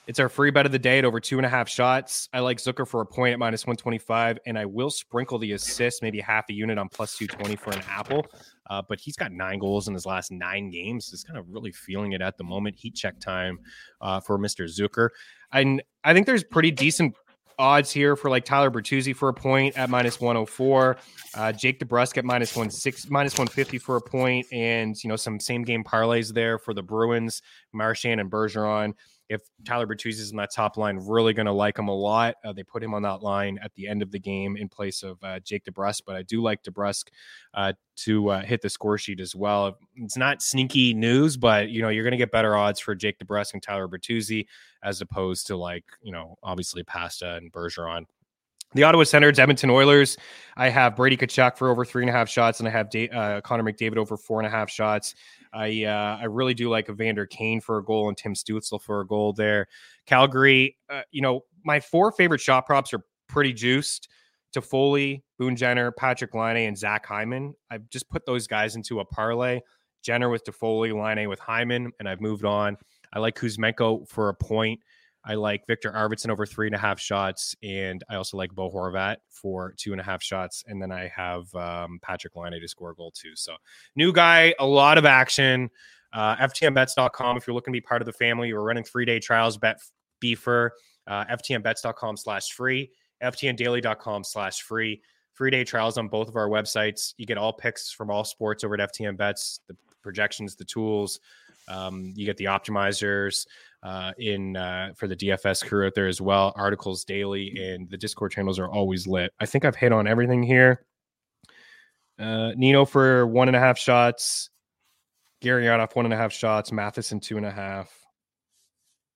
It's our free bet of the day at over two and a half shots. I like Zucker for a point at minus 125, and I will sprinkle the assist, maybe half a unit on plus 220 for an apple. Uh, but he's got nine goals in his last nine games. He's kind of really feeling it at the moment. Heat check time uh, for Mr. Zucker. And I think there's pretty decent odds here for like Tyler Bertuzzi for a point at minus 104. Uh, Jake DeBrusk at minus 16, minus 150 for a point, and you know some same game parlays there for the Bruins, Marchand and Bergeron. If Tyler Bertuzzi is in that top line, really going to like him a lot. Uh, they put him on that line at the end of the game in place of uh, Jake DeBrusk, but I do like DeBrusk uh, to uh, hit the score sheet as well. It's not sneaky news, but you know you're going to get better odds for Jake DeBrusk and Tyler Bertuzzi as opposed to like you know obviously Pasta and Bergeron. The Ottawa Senators, Edmonton Oilers. I have Brady Tkachuk for over three and a half shots, and I have da- uh, Connor McDavid over four and a half shots. I uh, I really do like Evander Kane for a goal and Tim Stützle for a goal there. Calgary, uh, you know, my four favorite shot props are pretty juiced. Toffoli, Boone Jenner, Patrick Laine, and Zach Hyman. I've just put those guys into a parlay. Jenner with Toffoli, Laine with Hyman, and I've moved on. I like Kuzmenko for a point. I like Victor Arvidsson over three and a half shots, and I also like Bo Horvat for two and a half shots. And then I have um, Patrick Laine to score a goal too. So new guy, a lot of action. Uh, FTNBets.com. If you're looking to be part of the family, we're running three day trials. Bet Beefer. Uh, FTNBets.com slash free. FTNDaily.com slash free. Three day trials on both of our websites. You get all picks from all sports over at FTN Bets, the projections, the tools. Um, you get the optimizers uh, in uh, for the DFS crew out there as well. Articles daily, and the Discord channels are always lit. I think I've hit on everything here. Uh, Nino for one and a half shots. Gurianov one and a half shots. Matheson two and a half.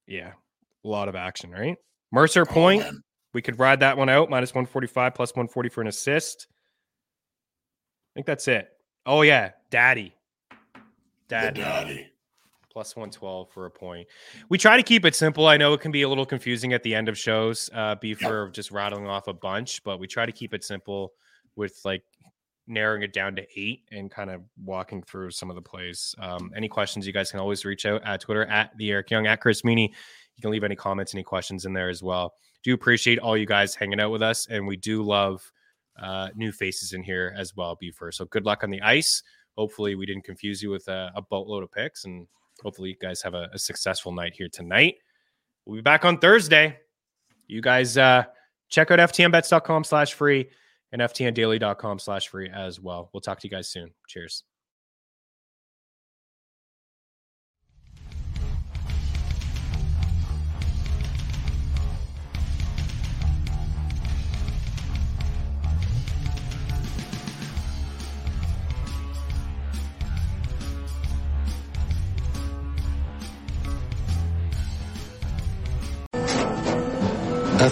Yeah, a lot of action, right? Mercer point. We could ride that one out. Minus 145 plus 140 for an assist. I think that's it. Oh, yeah. Daddy. Daddy. daddy. Plus 112 for a point. We try to keep it simple. I know it can be a little confusing at the end of shows, uh, be for just rattling off a bunch, but we try to keep it simple with like narrowing it down to eight and kind of walking through some of the plays. Um, any questions, you guys can always reach out at Twitter at the Eric Young at Chris Meaney. You can leave any comments, any questions in there as well. Do appreciate all you guys hanging out with us, and we do love uh, new faces in here as well, Buford. So good luck on the ice. Hopefully, we didn't confuse you with a, a boatload of picks, and hopefully, you guys have a, a, successful night here tonight. We'll be back on Thursday. You guys uh, check out ftnbets.com slash free and ftndaily.com slash free as well. We'll talk to you guys soon. Cheers.